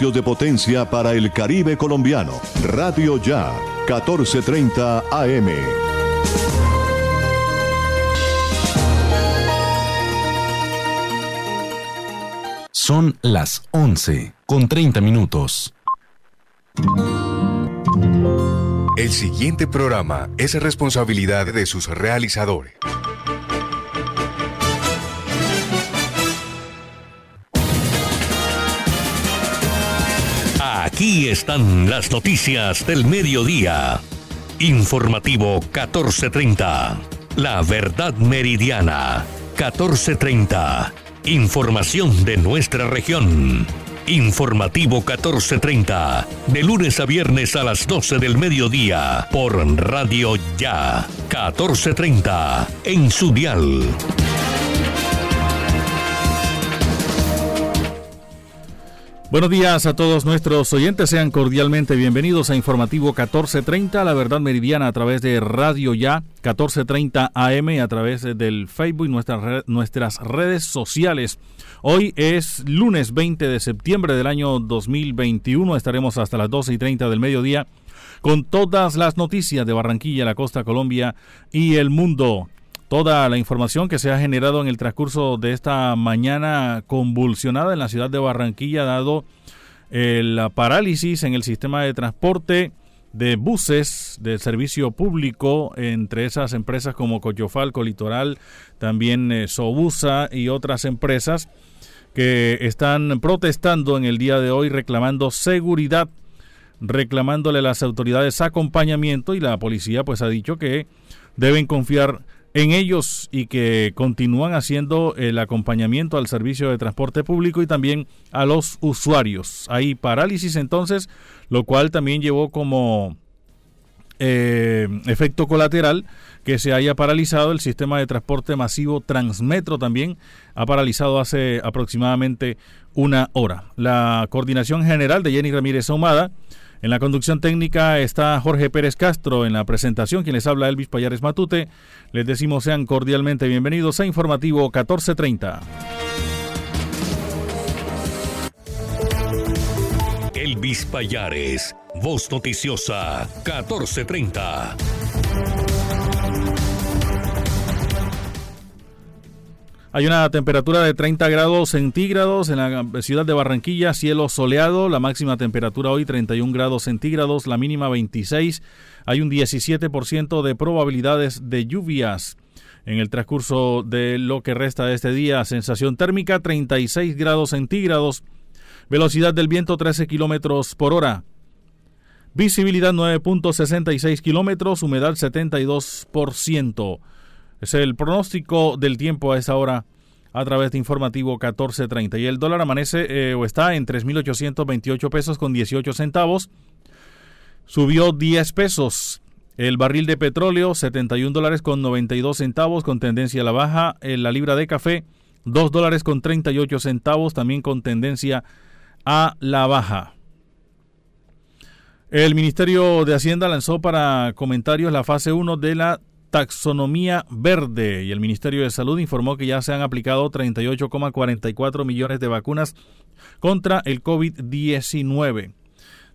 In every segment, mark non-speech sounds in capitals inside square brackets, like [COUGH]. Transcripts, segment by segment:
de potencia para el Caribe colombiano. Radio Ya, 1430 AM. Son las 11 con 30 minutos. El siguiente programa es responsabilidad de sus realizadores. Aquí están las noticias del mediodía. Informativo 1430. La verdad meridiana 1430. Información de nuestra región. Informativo 1430. De lunes a viernes a las 12 del mediodía. Por Radio Ya. 1430. En su dial. Buenos días a todos nuestros oyentes, sean cordialmente bienvenidos a Informativo 1430, la verdad meridiana a través de Radio Ya 1430 AM a través del Facebook y nuestras, nuestras redes sociales. Hoy es lunes 20 de septiembre del año 2021, estaremos hasta las 12 y 30 del mediodía con todas las noticias de Barranquilla, la costa Colombia y el mundo toda la información que se ha generado en el transcurso de esta mañana convulsionada en la ciudad de Barranquilla, dado la parálisis en el sistema de transporte de buses del servicio público entre esas empresas como Coyofalco, Litoral, también eh, Sobusa y otras empresas que están protestando en el día de hoy reclamando seguridad, reclamándole a las autoridades acompañamiento y la policía pues ha dicho que deben confiar en ellos y que continúan haciendo el acompañamiento al servicio de transporte público y también a los usuarios. Hay parálisis entonces, lo cual también llevó como eh, efecto colateral que se haya paralizado el sistema de transporte masivo Transmetro también ha paralizado hace aproximadamente una hora. La coordinación general de Jenny Ramírez Ahumada en la conducción técnica está Jorge Pérez Castro. En la presentación, quien les habla Elvis Payares Matute. Les decimos sean cordialmente bienvenidos a Informativo 1430. Elvis Payares, voz noticiosa 1430. Hay una temperatura de 30 grados centígrados en la ciudad de Barranquilla, cielo soleado, la máxima temperatura hoy 31 grados centígrados, la mínima 26. Hay un 17% de probabilidades de lluvias. En el transcurso de lo que resta de este día, sensación térmica 36 grados centígrados, velocidad del viento 13 kilómetros por hora, visibilidad 9.66 kilómetros, humedad 72%. Es el pronóstico del tiempo a esa hora a través de informativo 1430. Y el dólar amanece eh, o está en 3.828 pesos con 18 centavos. Subió 10 pesos. El barril de petróleo 71 dólares con 92 centavos con tendencia a la baja. la libra de café 2 dólares con 38 centavos también con tendencia a la baja. El Ministerio de Hacienda lanzó para comentarios la fase 1 de la taxonomía verde y el Ministerio de Salud informó que ya se han aplicado 38,44 millones de vacunas contra el COVID-19.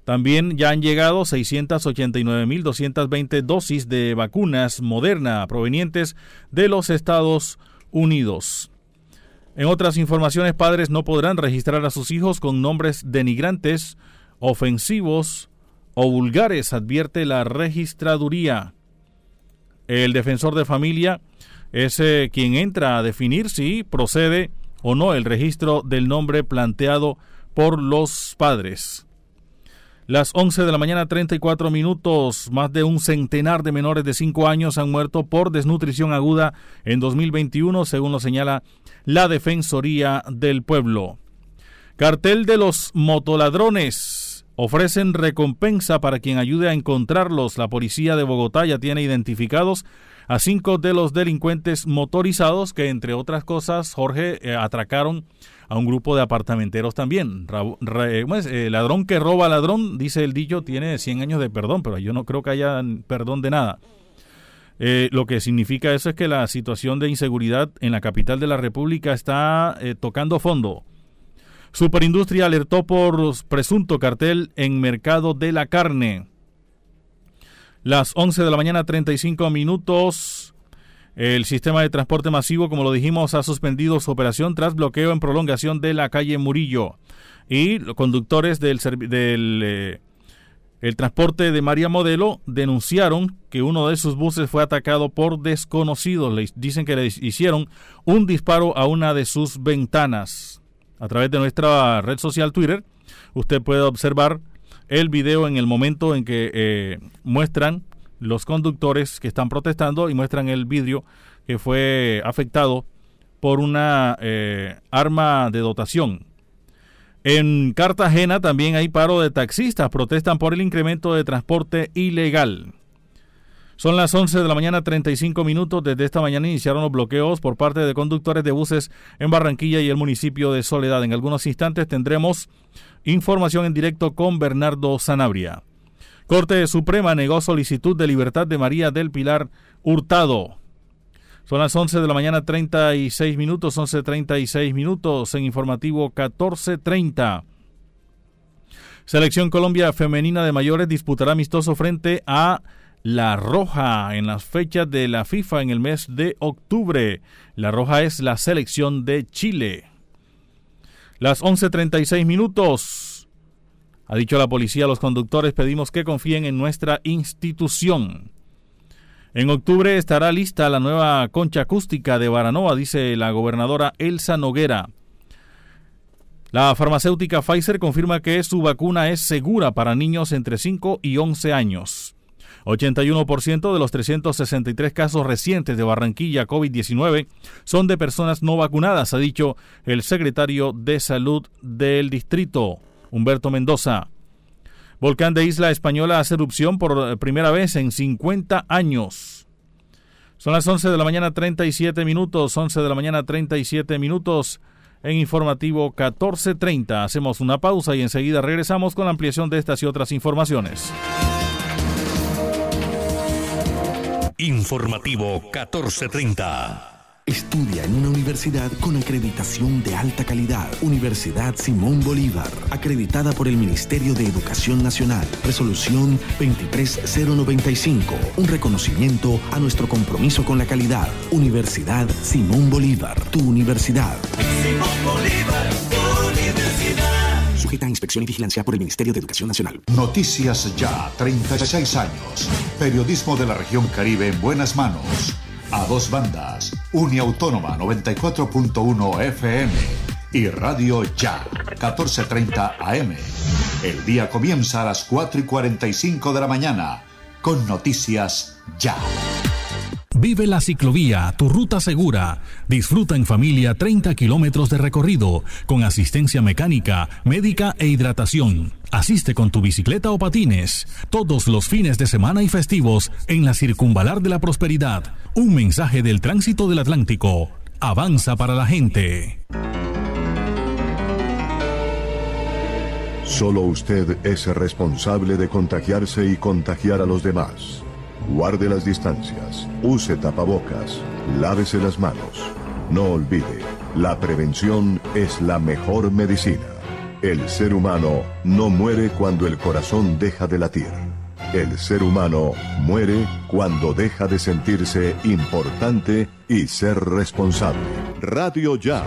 También ya han llegado 689.220 dosis de vacunas Moderna provenientes de los Estados Unidos. En otras informaciones, padres no podrán registrar a sus hijos con nombres denigrantes, ofensivos o vulgares, advierte la registraduría. El defensor de familia es eh, quien entra a definir si procede o no el registro del nombre planteado por los padres. Las 11 de la mañana 34 minutos, más de un centenar de menores de 5 años han muerto por desnutrición aguda en 2021, según lo señala la Defensoría del Pueblo. Cartel de los motoladrones. Ofrecen recompensa para quien ayude a encontrarlos. La policía de Bogotá ya tiene identificados a cinco de los delincuentes motorizados que, entre otras cosas, Jorge, eh, atracaron a un grupo de apartamenteros también. Eh, ladrón que roba ladrón, dice el dicho, tiene 100 años de perdón, pero yo no creo que haya perdón de nada. Eh, lo que significa eso es que la situación de inseguridad en la capital de la República está tocando fondo. Superindustria alertó por presunto cartel en mercado de la carne. Las 11 de la mañana 35 minutos. El sistema de transporte masivo, como lo dijimos, ha suspendido su operación tras bloqueo en prolongación de la calle Murillo. Y los conductores del, del eh, transporte de María Modelo denunciaron que uno de sus buses fue atacado por desconocidos. Le dicen que le hicieron un disparo a una de sus ventanas. A través de nuestra red social Twitter, usted puede observar el video en el momento en que eh, muestran los conductores que están protestando y muestran el vidrio que fue afectado por una eh, arma de dotación. En Cartagena también hay paro de taxistas, protestan por el incremento de transporte ilegal. Son las 11 de la mañana 35 minutos. Desde esta mañana iniciaron los bloqueos por parte de conductores de buses en Barranquilla y el municipio de Soledad. En algunos instantes tendremos información en directo con Bernardo Sanabria. Corte Suprema negó solicitud de libertad de María del Pilar Hurtado. Son las 11 de la mañana 36 minutos, 11.36 minutos en informativo 14.30. Selección Colombia Femenina de Mayores disputará amistoso frente a La Roja en las fechas de la FIFA en el mes de octubre. La Roja es la selección de Chile. Las 11.36 minutos. Ha dicho la policía a los conductores, pedimos que confíen en nuestra institución. En octubre estará lista la nueva concha acústica de Baranoa, dice la gobernadora Elsa Noguera. La farmacéutica Pfizer confirma que su vacuna es segura para niños entre 5 y 11 años. 81% de los 363 casos recientes de Barranquilla COVID-19 son de personas no vacunadas, ha dicho el secretario de Salud del distrito, Humberto Mendoza. Volcán de Isla Española hace erupción por primera vez en 50 años. Son las 11 de la mañana 37 minutos, 11 de la mañana 37 minutos en informativo 1430. Hacemos una pausa y enseguida regresamos con la ampliación de estas y otras informaciones. Informativo 1430. Estudia en una universidad con acreditación de alta calidad. Universidad Simón Bolívar, acreditada por el Ministerio de Educación Nacional. Resolución 23095, un reconocimiento a nuestro compromiso con la calidad. Universidad Simón Bolívar, tu universidad. Simón Bolívar, tu universidad. Sujeta a inspección y vigilancia por el Ministerio de Educación Nacional. Noticias Ya, 36 años. Periodismo de la región Caribe en buenas manos a dos bandas, Uniautónoma 94.1 FM y Radio Ya 14.30 AM. El día comienza a las 4 y 45 de la mañana con Noticias Ya. Vive la ciclovía, tu ruta segura. Disfruta en familia 30 kilómetros de recorrido, con asistencia mecánica, médica e hidratación. Asiste con tu bicicleta o patines, todos los fines de semana y festivos en la Circunvalar de la Prosperidad. Un mensaje del tránsito del Atlántico. Avanza para la gente. Solo usted es responsable de contagiarse y contagiar a los demás. Guarde las distancias, use tapabocas, lávese las manos. No olvide, la prevención es la mejor medicina. El ser humano no muere cuando el corazón deja de latir. El ser humano muere cuando deja de sentirse importante y ser responsable. Radio Ya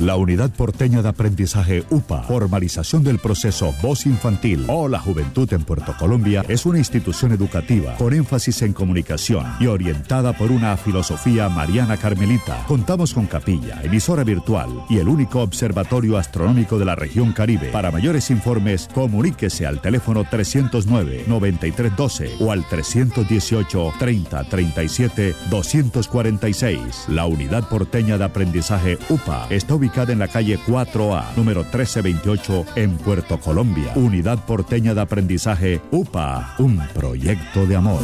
La Unidad Porteña de Aprendizaje UPA, formalización del proceso Voz Infantil o la Juventud en Puerto Colombia, es una institución educativa con énfasis en comunicación y orientada por una filosofía mariana carmelita. Contamos con capilla, emisora virtual y el único observatorio astronómico de la región Caribe. Para mayores informes, comuníquese al teléfono 309-9312 o al 318-3037-246. La Unidad Porteña de Aprendizaje UPA está ubicada en la calle 4A, número 1328, en Puerto Colombia. Unidad Porteña de Aprendizaje UPA, un proyecto de amor.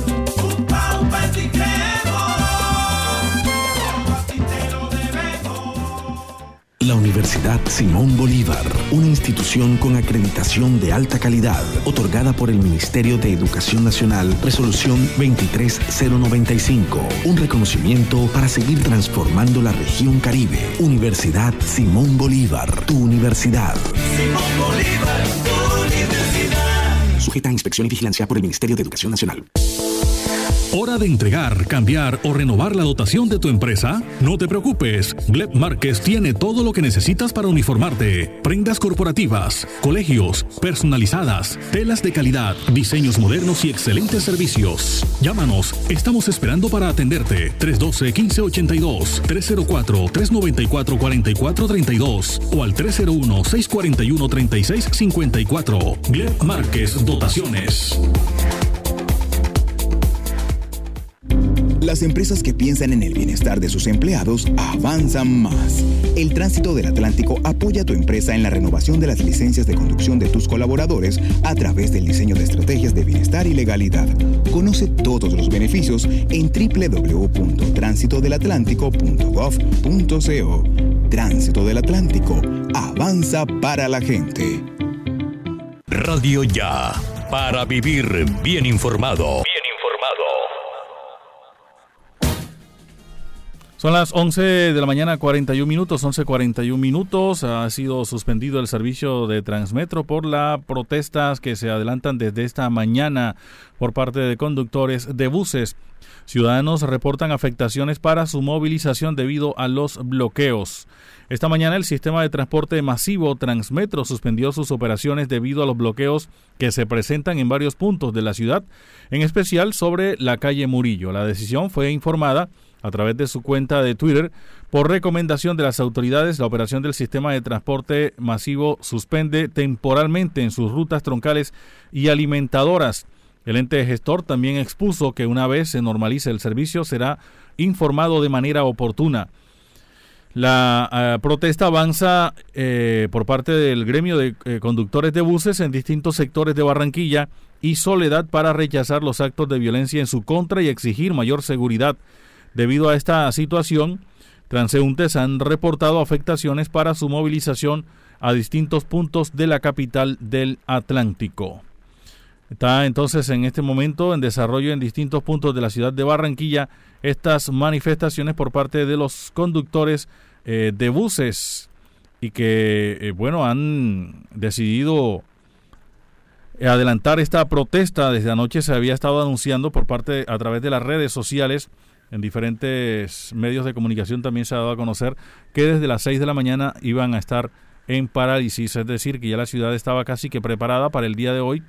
La Universidad Simón Bolívar, una institución con acreditación de alta calidad, otorgada por el Ministerio de Educación Nacional, resolución 23095, un reconocimiento para seguir transformando la región Caribe. Universidad Simón Bolívar, tu universidad. Simón Bolívar, tu universidad. Sujeta a inspección y vigilancia por el Ministerio de Educación Nacional. ¿Hora de entregar, cambiar o renovar la dotación de tu empresa? No te preocupes, Gleb Márquez tiene todo lo que necesitas para uniformarte. Prendas corporativas, colegios, personalizadas, telas de calidad, diseños modernos y excelentes servicios. Llámanos, estamos esperando para atenderte. 312-1582, 304-394-4432 o al 301-641-3654. Gleb Márquez Dotaciones. Las empresas que piensan en el bienestar de sus empleados avanzan más. El Tránsito del Atlántico apoya a tu empresa en la renovación de las licencias de conducción de tus colaboradores a través del diseño de estrategias de bienestar y legalidad. Conoce todos los beneficios en www.tránsitodelatlántico.gov.co. Tránsito del Atlántico. Avanza para la gente. Radio Ya. Para vivir bien informado. Son las 11 de la mañana, 41 minutos, 11.41 minutos. Ha sido suspendido el servicio de Transmetro por las protestas que se adelantan desde esta mañana por parte de conductores de buses. Ciudadanos reportan afectaciones para su movilización debido a los bloqueos. Esta mañana el sistema de transporte masivo Transmetro suspendió sus operaciones debido a los bloqueos que se presentan en varios puntos de la ciudad, en especial sobre la calle Murillo. La decisión fue informada a través de su cuenta de Twitter. Por recomendación de las autoridades, la operación del sistema de transporte masivo suspende temporalmente en sus rutas troncales y alimentadoras. El ente gestor también expuso que una vez se normalice el servicio será informado de manera oportuna. La eh, protesta avanza eh, por parte del gremio de eh, conductores de buses en distintos sectores de Barranquilla y Soledad para rechazar los actos de violencia en su contra y exigir mayor seguridad Debido a esta situación, transeúntes han reportado afectaciones para su movilización a distintos puntos de la capital del Atlántico. Está entonces en este momento en desarrollo en distintos puntos de la ciudad de Barranquilla estas manifestaciones por parte de los conductores eh, de buses y que, eh, bueno, han decidido adelantar esta protesta. Desde anoche se había estado anunciando por parte a través de las redes sociales en diferentes medios de comunicación también se ha dado a conocer que desde las 6 de la mañana iban a estar en parálisis, es decir, que ya la ciudad estaba casi que preparada para el día de hoy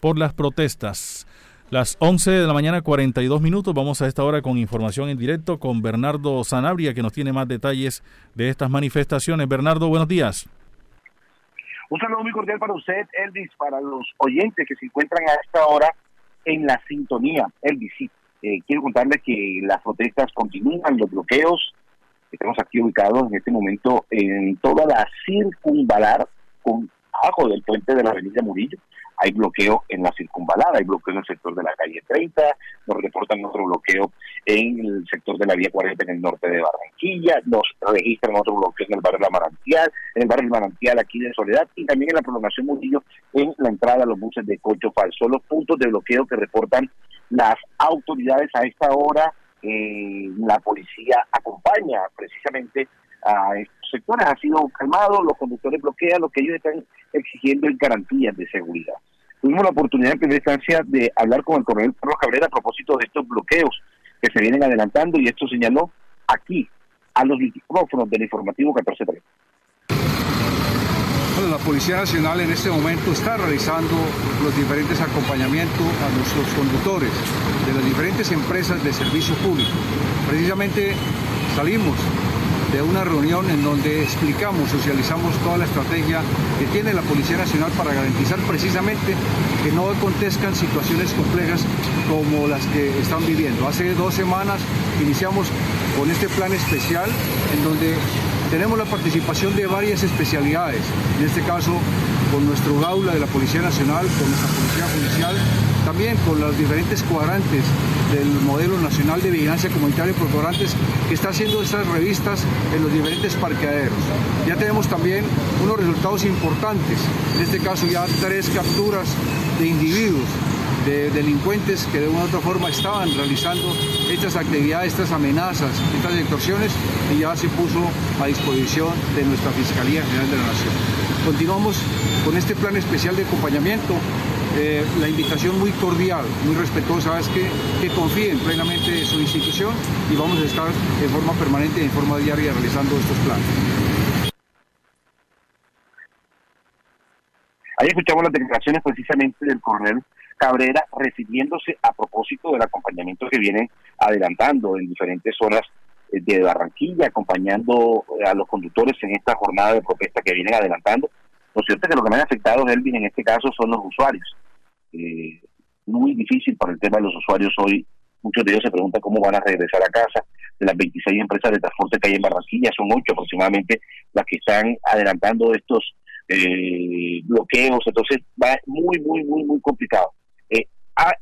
por las protestas. Las 11 de la mañana 42 minutos, vamos a esta hora con información en directo con Bernardo Sanabria que nos tiene más detalles de estas manifestaciones. Bernardo, buenos días. Un saludo muy cordial para usted, Elvis, para los oyentes que se encuentran a esta hora en la sintonía. Elvis, sí, eh, quiero contarles que las protestas continúan, los bloqueos. Estamos aquí ubicados en este momento en toda la circunvalar, con abajo del puente de la avenida Murillo. Hay bloqueo en la circunvalar, hay bloqueo en el sector de la calle 30, nos reportan otro bloqueo en el sector de la vía 40 en el norte de Barranquilla, nos registran otro bloqueo en el barrio La Manantial, en el barrio La Manantial aquí de Soledad y también en la prolongación Murillo en la entrada a los buses de Cocho Fal. Son los puntos de bloqueo que reportan las autoridades a esta hora, eh, la policía acompaña precisamente a estos sectores. Ha sido calmado, los conductores bloquean lo que ellos están exigiendo en garantías de seguridad. Tuvimos la oportunidad en primera instancia de hablar con el coronel Carlos Cabrera a propósito de estos bloqueos que se vienen adelantando y esto señaló aquí a los micrófonos del informativo 1430 la Policía Nacional en este momento está realizando los diferentes acompañamientos a nuestros conductores de las diferentes empresas de servicio público. Precisamente salimos de una reunión en donde explicamos, socializamos toda la estrategia que tiene la Policía Nacional para garantizar precisamente que no acontezcan situaciones complejas como las que están viviendo. Hace dos semanas iniciamos con este plan especial en donde tenemos la participación de varias especialidades, en este caso con nuestro gaula de la Policía Nacional, con nuestra Policía Judicial, también con los diferentes cuadrantes del modelo nacional de vigilancia comunitaria por cobrantes que está haciendo estas revistas en los diferentes parqueaderos. Ya tenemos también unos resultados importantes, en este caso ya tres capturas de individuos de delincuentes que de una u otra forma estaban realizando estas actividades, estas amenazas, estas extorsiones y ya se puso a disposición de nuestra Fiscalía General de la Nación. Continuamos con este plan especial de acompañamiento. Eh, la invitación muy cordial, muy respetuosa es que, que confíen plenamente en su institución y vamos a estar de forma permanente y en forma diaria realizando estos planes. Ahí escuchamos las declaraciones precisamente del coronel Cabrera refiriéndose a propósito del acompañamiento que vienen adelantando en diferentes zonas eh, de Barranquilla, acompañando eh, a los conductores en esta jornada de protesta que vienen adelantando. Lo cierto es que lo que me ha afectado, Elvin, en este caso son los usuarios. Eh, muy difícil para el tema de los usuarios hoy. Muchos de ellos se preguntan cómo van a regresar a casa. De las 26 empresas de transporte que hay en Barranquilla, son ocho aproximadamente las que están adelantando estos bloqueos. Entonces va muy, muy, muy, muy complicado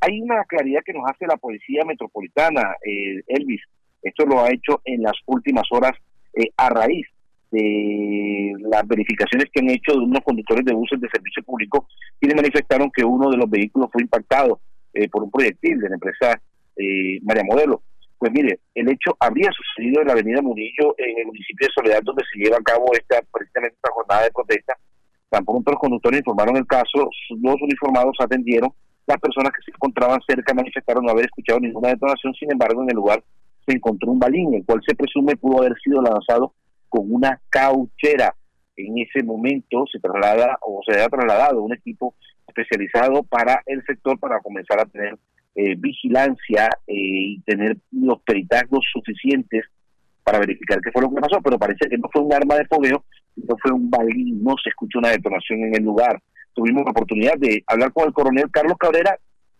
hay una claridad que nos hace la Policía Metropolitana, eh, Elvis. Esto lo ha hecho en las últimas horas eh, a raíz de las verificaciones que han hecho de unos conductores de buses de servicio público, quienes manifestaron que uno de los vehículos fue impactado eh, por un proyectil de la empresa María Modelo. Pues mire, el hecho habría sucedido en la avenida Murillo, en el municipio de Soledad, donde se lleva a cabo esta precisamente esta jornada de protesta. Tan pronto los conductores informaron el caso, los uniformados atendieron las personas que se encontraban cerca manifestaron no haber escuchado ninguna detonación, sin embargo, en el lugar se encontró un balín, el cual se presume pudo haber sido lanzado con una cauchera. En ese momento se traslada o se ha trasladado un equipo especializado para el sector para comenzar a tener eh, vigilancia eh, y tener los peritazgos suficientes para verificar qué fue lo que pasó, pero parece que no fue un arma de fogueo, no fue un balín, no se escuchó una detonación en el lugar tuvimos la oportunidad de hablar con el coronel Carlos Cabrera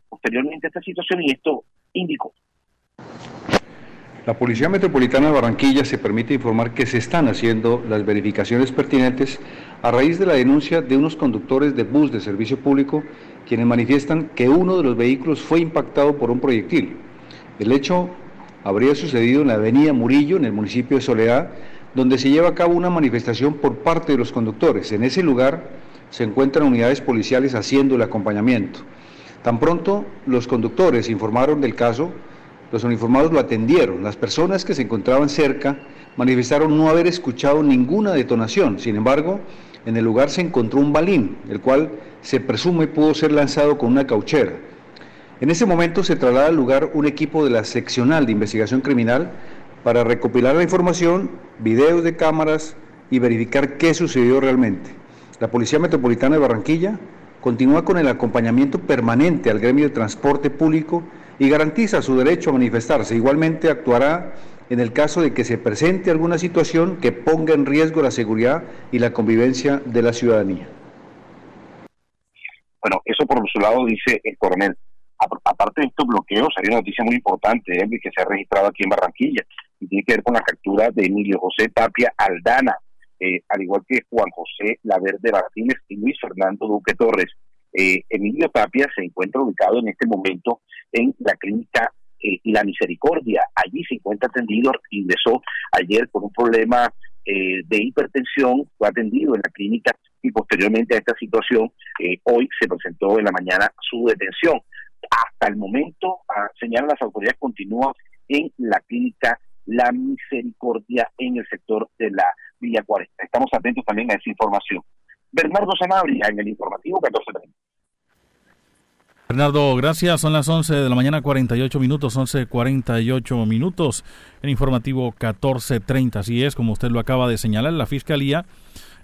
posteriormente a esta situación y esto indicó. La Policía Metropolitana de Barranquilla se permite informar que se están haciendo las verificaciones pertinentes a raíz de la denuncia de unos conductores de bus de servicio público quienes manifiestan que uno de los vehículos fue impactado por un proyectil. El hecho habría sucedido en la avenida Murillo, en el municipio de Soledad, donde se lleva a cabo una manifestación por parte de los conductores. En ese lugar se encuentran unidades policiales haciendo el acompañamiento. Tan pronto los conductores informaron del caso, los uniformados lo atendieron. Las personas que se encontraban cerca manifestaron no haber escuchado ninguna detonación. Sin embargo, en el lugar se encontró un balín, el cual se presume pudo ser lanzado con una cauchera. En ese momento se traslada al lugar un equipo de la seccional de investigación criminal para recopilar la información, videos de cámaras y verificar qué sucedió realmente. La Policía Metropolitana de Barranquilla continúa con el acompañamiento permanente al gremio de transporte público y garantiza su derecho a manifestarse. Igualmente actuará en el caso de que se presente alguna situación que ponga en riesgo la seguridad y la convivencia de la ciudadanía. Bueno, eso por su lado dice el coronel. Aparte de estos bloqueos, hay una noticia muy importante ¿eh? que se ha registrado aquí en Barranquilla y tiene que ver con la captura de Emilio José Tapia Aldana, eh, al igual que Juan José Laverde Martínez y Luis Fernando Duque Torres. Eh, Emilio Tapia se encuentra ubicado en este momento en la clínica eh, La Misericordia. Allí se encuentra atendido, ingresó ayer por un problema de hipertensión, fue atendido en la clínica y posteriormente a esta situación, hoy se presentó en la mañana su detención. Hasta el momento, ah, señalan las autoridades, continúa en la clínica La Misericordia en el sector de la Villa 40. Estamos atentos también a esa información. Bernardo Sanabria en el informativo 1430. Bernardo, gracias. Son las 11 de la mañana, 48 minutos, 11.48 minutos. En informativo 1430. Así es, como usted lo acaba de señalar, la Fiscalía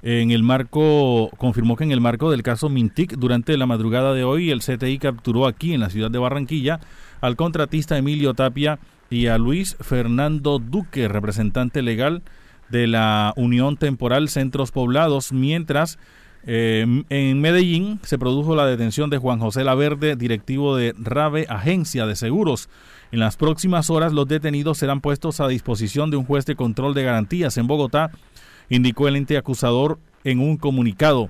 en el marco, confirmó que en el marco del caso Mintic, durante la madrugada de hoy, el CTI capturó aquí en la ciudad de Barranquilla al contratista Emilio Tapia y a Luis Fernando Duque, representante legal de la Unión Temporal Centros Poblados, mientras eh, en Medellín se produjo la detención de Juan José Laverde, directivo de RAVE, Agencia de Seguros. En las próximas horas los detenidos serán puestos a disposición de un juez de control de garantías en Bogotá, indicó el ente acusador en un comunicado.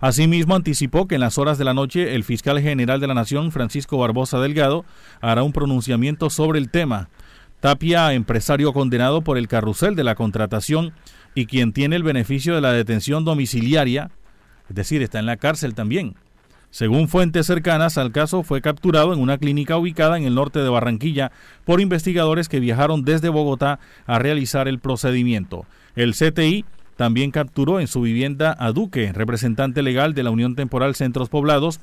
Asimismo, anticipó que en las horas de la noche el fiscal general de la Nación, Francisco Barbosa Delgado, hará un pronunciamiento sobre el tema. Tapia, empresario condenado por el carrusel de la contratación y quien tiene el beneficio de la detención domiciliaria, es decir, está en la cárcel también. Según fuentes cercanas al caso, fue capturado en una clínica ubicada en el norte de Barranquilla por investigadores que viajaron desde Bogotá a realizar el procedimiento. El CTI también capturó en su vivienda a Duque, representante legal de la Unión Temporal Centros Poblados,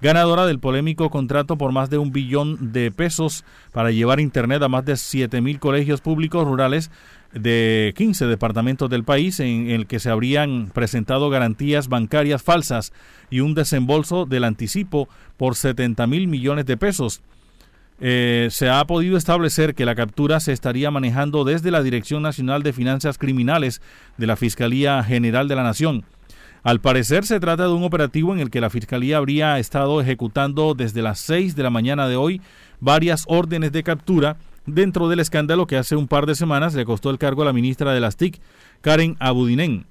ganadora del polémico contrato por más de un billón de pesos para llevar Internet a más de 7 mil colegios públicos rurales de 15 departamentos del país en el que se habrían presentado garantías bancarias falsas y un desembolso del anticipo por 70 mil millones de pesos. Eh, se ha podido establecer que la captura se estaría manejando desde la Dirección Nacional de Finanzas Criminales de la Fiscalía General de la Nación. Al parecer se trata de un operativo en el que la Fiscalía habría estado ejecutando desde las 6 de la mañana de hoy varias órdenes de captura dentro del escándalo que hace un par de semanas le costó el cargo a la ministra de las TIC, Karen Abudinen.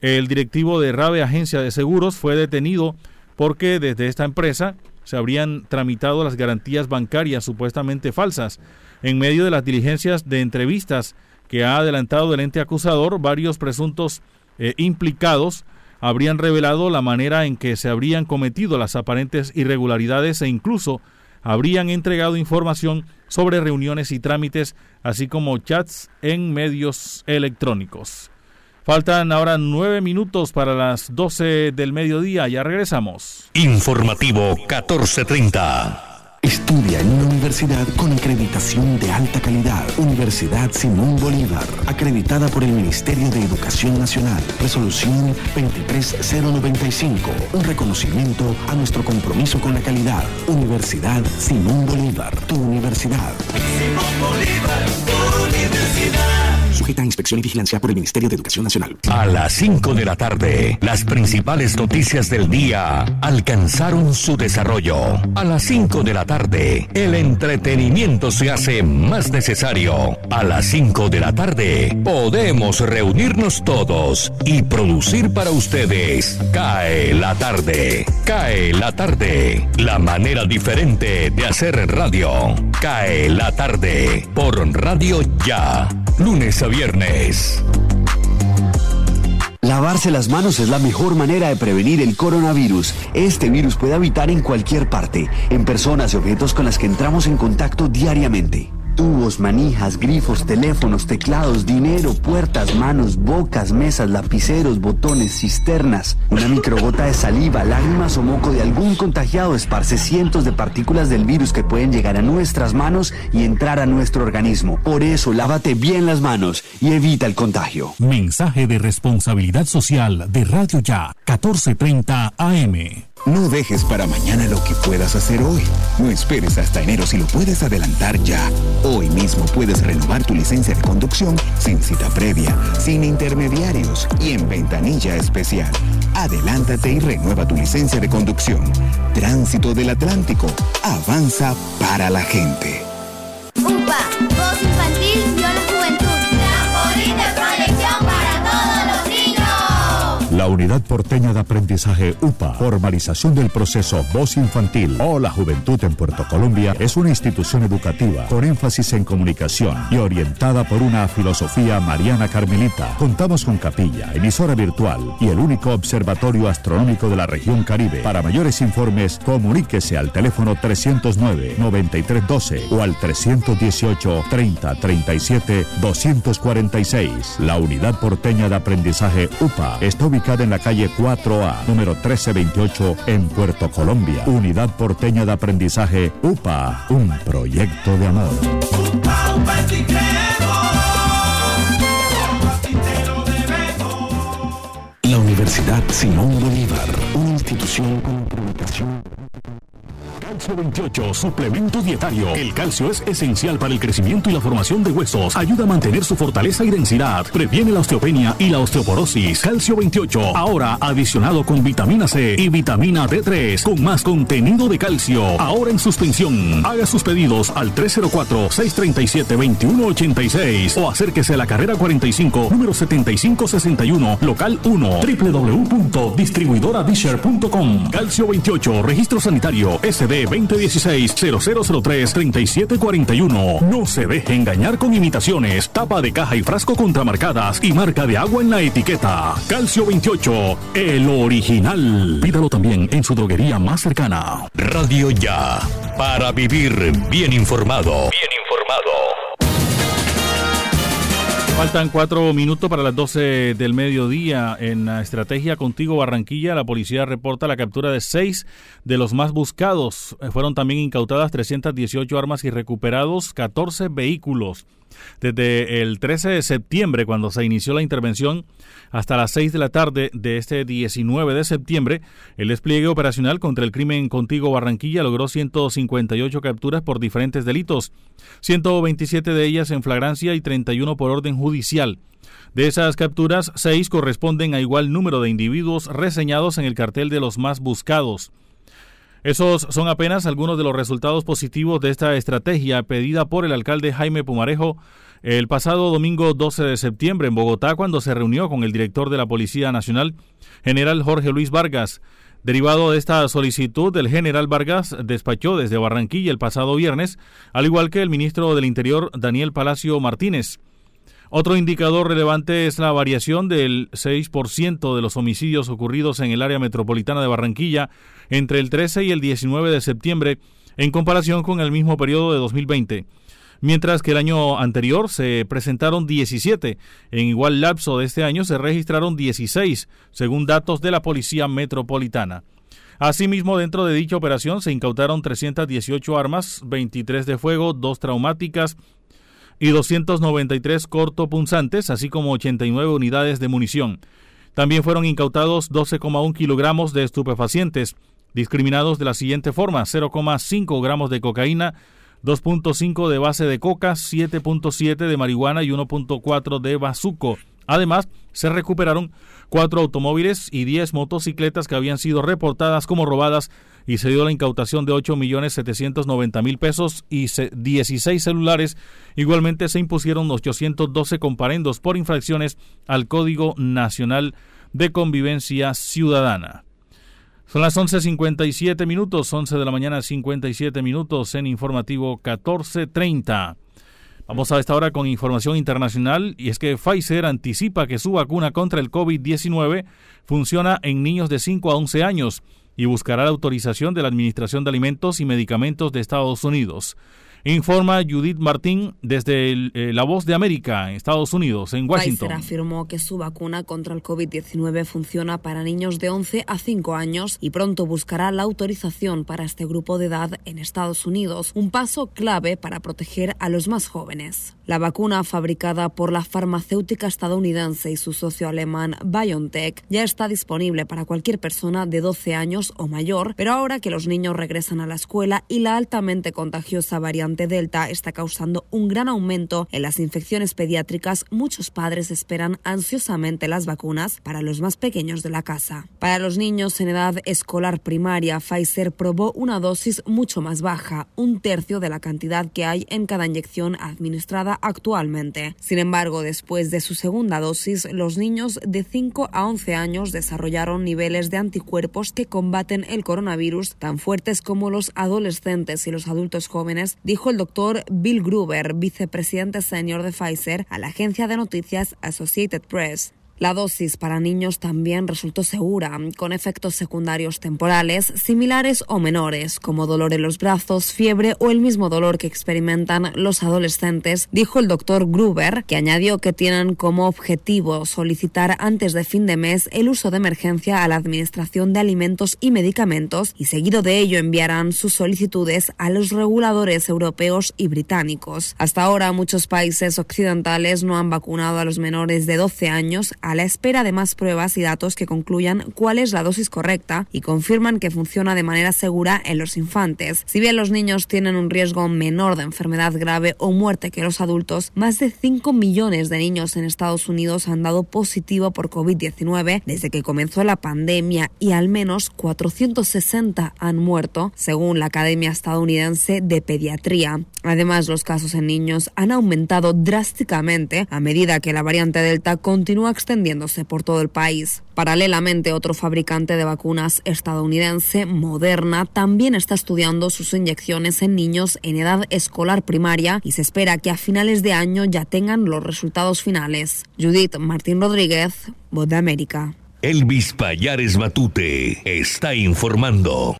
El directivo de Rave Agencia de Seguros fue detenido porque desde esta empresa se habrían tramitado las garantías bancarias supuestamente falsas. En medio de las diligencias de entrevistas que ha adelantado el ente acusador, varios presuntos eh, implicados habrían revelado la manera en que se habrían cometido las aparentes irregularidades e incluso habrían entregado información sobre reuniones y trámites, así como chats en medios electrónicos. Faltan ahora nueve minutos para las doce del mediodía. Ya regresamos. Informativo 1430. Estudia en una universidad con acreditación de alta calidad. Universidad Simón Bolívar, acreditada por el Ministerio de Educación Nacional. Resolución 23095. Un reconocimiento a nuestro compromiso con la calidad. Universidad Simón Bolívar, tu universidad. Simón Bolívar, tu universidad a inspección y vigilancia por el Ministerio de Educación Nacional. A las 5 de la tarde, las principales noticias del día alcanzaron su desarrollo. A las 5 de la tarde, el entretenimiento se hace más necesario. A las 5 de la tarde, podemos reunirnos todos y producir para ustedes. Cae la tarde. Cae la tarde. La manera diferente de hacer radio. Cae la tarde por Radio Ya. Lunes a viernes. Lavarse las manos es la mejor manera de prevenir el coronavirus. Este virus puede habitar en cualquier parte, en personas y objetos con las que entramos en contacto diariamente. Tubos, manijas, grifos, teléfonos, teclados, dinero, puertas, manos, bocas, mesas, lapiceros, botones, cisternas. Una microgota de saliva, lágrimas o moco de algún contagiado esparce cientos de partículas del virus que pueden llegar a nuestras manos y entrar a nuestro organismo. Por eso, lávate bien las manos y evita el contagio. Mensaje de responsabilidad social de Radio Ya, 1430 AM. No dejes para mañana lo que puedas hacer hoy. No esperes hasta enero si lo puedes adelantar ya. Hoy mismo puedes renovar tu licencia de conducción sin cita previa, sin intermediarios y en ventanilla especial. Adelántate y renueva tu licencia de conducción. Tránsito del Atlántico. Avanza para la gente. UPA, La Unidad Porteña de Aprendizaje UPA, formalización del proceso Voz Infantil o la Juventud en Puerto Colombia, es una institución educativa con énfasis en comunicación y orientada por una filosofía mariana carmelita. Contamos con capilla, emisora virtual y el único observatorio astronómico de la región Caribe. Para mayores informes, comuníquese al teléfono 309-9312 o al 318-3037-246. La Unidad Porteña de Aprendizaje UPA está ubicada en la calle 4A, número 1328, en Puerto Colombia. Unidad Porteña de Aprendizaje UPA, un proyecto de amor. La Universidad Simón Bolívar, una institución con acreditación Calcio 28, suplemento dietario. El calcio es esencial para el crecimiento y la formación de huesos. Ayuda a mantener su fortaleza y densidad. Previene la osteopenia y la osteoporosis. Calcio 28, ahora adicionado con vitamina C y vitamina D3, con más contenido de calcio. Ahora en suspensión. Haga sus pedidos al 304-637-2186 o acérquese a la carrera 45, número 7561, local 1, www.distribuidoradisher.com. Calcio 28, registro sanitario SD 2016-0003-3741. No se deje engañar con imitaciones, tapa de caja y frasco contramarcadas y marca de agua en la etiqueta. Calcio 28, el original. Pídalo también en su droguería más cercana. Radio Ya, para vivir bien informado. Bien informado. Faltan cuatro minutos para las 12 del mediodía. En la estrategia Contigo Barranquilla, la policía reporta la captura de seis de los más buscados. Fueron también incautadas 318 armas y recuperados 14 vehículos. Desde el 13 de septiembre, cuando se inició la intervención, hasta las 6 de la tarde de este 19 de septiembre, el despliegue operacional contra el crimen Contigo Barranquilla logró 158 capturas por diferentes delitos, 127 de ellas en flagrancia y 31 por orden judicial. De esas capturas, seis corresponden a igual número de individuos reseñados en el cartel de los más buscados. Esos son apenas algunos de los resultados positivos de esta estrategia pedida por el alcalde Jaime Pumarejo el pasado domingo 12 de septiembre en Bogotá cuando se reunió con el director de la Policía Nacional, general Jorge Luis Vargas. Derivado de esta solicitud, el general Vargas despachó desde Barranquilla el pasado viernes, al igual que el ministro del Interior Daniel Palacio Martínez. Otro indicador relevante es la variación del 6% de los homicidios ocurridos en el área metropolitana de Barranquilla entre el 13 y el 19 de septiembre en comparación con el mismo periodo de 2020. Mientras que el año anterior se presentaron 17, en igual lapso de este año se registraron 16, según datos de la Policía Metropolitana. Asimismo, dentro de dicha operación se incautaron 318 armas, 23 de fuego, 2 traumáticas, y 293 cortopunzantes, así como 89 unidades de munición. También fueron incautados 12,1 kilogramos de estupefacientes, discriminados de la siguiente forma: 0,5 gramos de cocaína, 2.5 de base de coca, 7.7 de marihuana y 1.4 de bazuco. Además, se recuperaron cuatro automóviles y 10 motocicletas que habían sido reportadas como robadas y se dio la incautación de 8.790.000 pesos y 16 celulares. Igualmente se impusieron 812 comparendos por infracciones al Código Nacional de Convivencia Ciudadana. Son las 11.57 minutos, 11 de la mañana 57 minutos en informativo 1430. Vamos a esta hora con información internacional y es que Pfizer anticipa que su vacuna contra el COVID-19 funciona en niños de 5 a 11 años y buscará la autorización de la Administración de Alimentos y Medicamentos de Estados Unidos. Informa Judith Martín desde eh, La Voz de América, en Estados Unidos, en Washington. Pfizer afirmó que su vacuna contra el COVID-19 funciona para niños de 11 a 5 años y pronto buscará la autorización para este grupo de edad en Estados Unidos, un paso clave para proteger a los más jóvenes. La vacuna fabricada por la farmacéutica estadounidense y su socio alemán BioNTech ya está disponible para cualquier persona de 12 años o mayor, pero ahora que los niños regresan a la escuela y la altamente contagiosa variante Delta está causando un gran aumento en las infecciones pediátricas, muchos padres esperan ansiosamente las vacunas para los más pequeños de la casa. Para los niños en edad escolar primaria, Pfizer probó una dosis mucho más baja, un tercio de la cantidad que hay en cada inyección administrada actualmente. Sin embargo, después de su segunda dosis, los niños de 5 a 11 años desarrollaron niveles de anticuerpos que combaten el coronavirus tan fuertes como los adolescentes y los adultos jóvenes, dijo dijo el doctor Bill Gruber, vicepresidente senior de Pfizer, a la agencia de noticias Associated Press. La dosis para niños también resultó segura, con efectos secundarios temporales similares o menores, como dolor en los brazos, fiebre o el mismo dolor que experimentan los adolescentes, dijo el doctor Gruber, que añadió que tienen como objetivo solicitar antes de fin de mes el uso de emergencia a la Administración de Alimentos y Medicamentos y seguido de ello enviarán sus solicitudes a los reguladores europeos y británicos. Hasta ahora muchos países occidentales no han vacunado a los menores de 12 años la espera de más pruebas y datos que concluyan cuál es la dosis correcta y confirman que funciona de manera segura en los infantes. Si bien los niños tienen un riesgo menor de enfermedad grave o muerte que los adultos, más de 5 millones de niños en Estados Unidos han dado positivo por COVID-19 desde que comenzó la pandemia y al menos 460 han muerto, según la Academia Estadounidense de Pediatría. Además, los casos en niños han aumentado drásticamente a medida que la variante Delta continúa por todo el país. Paralelamente, otro fabricante de vacunas estadounidense, Moderna, también está estudiando sus inyecciones en niños en edad escolar primaria y se espera que a finales de año ya tengan los resultados finales. Judith Martín Rodríguez, Voz de América. Elvis Payares Matute está informando.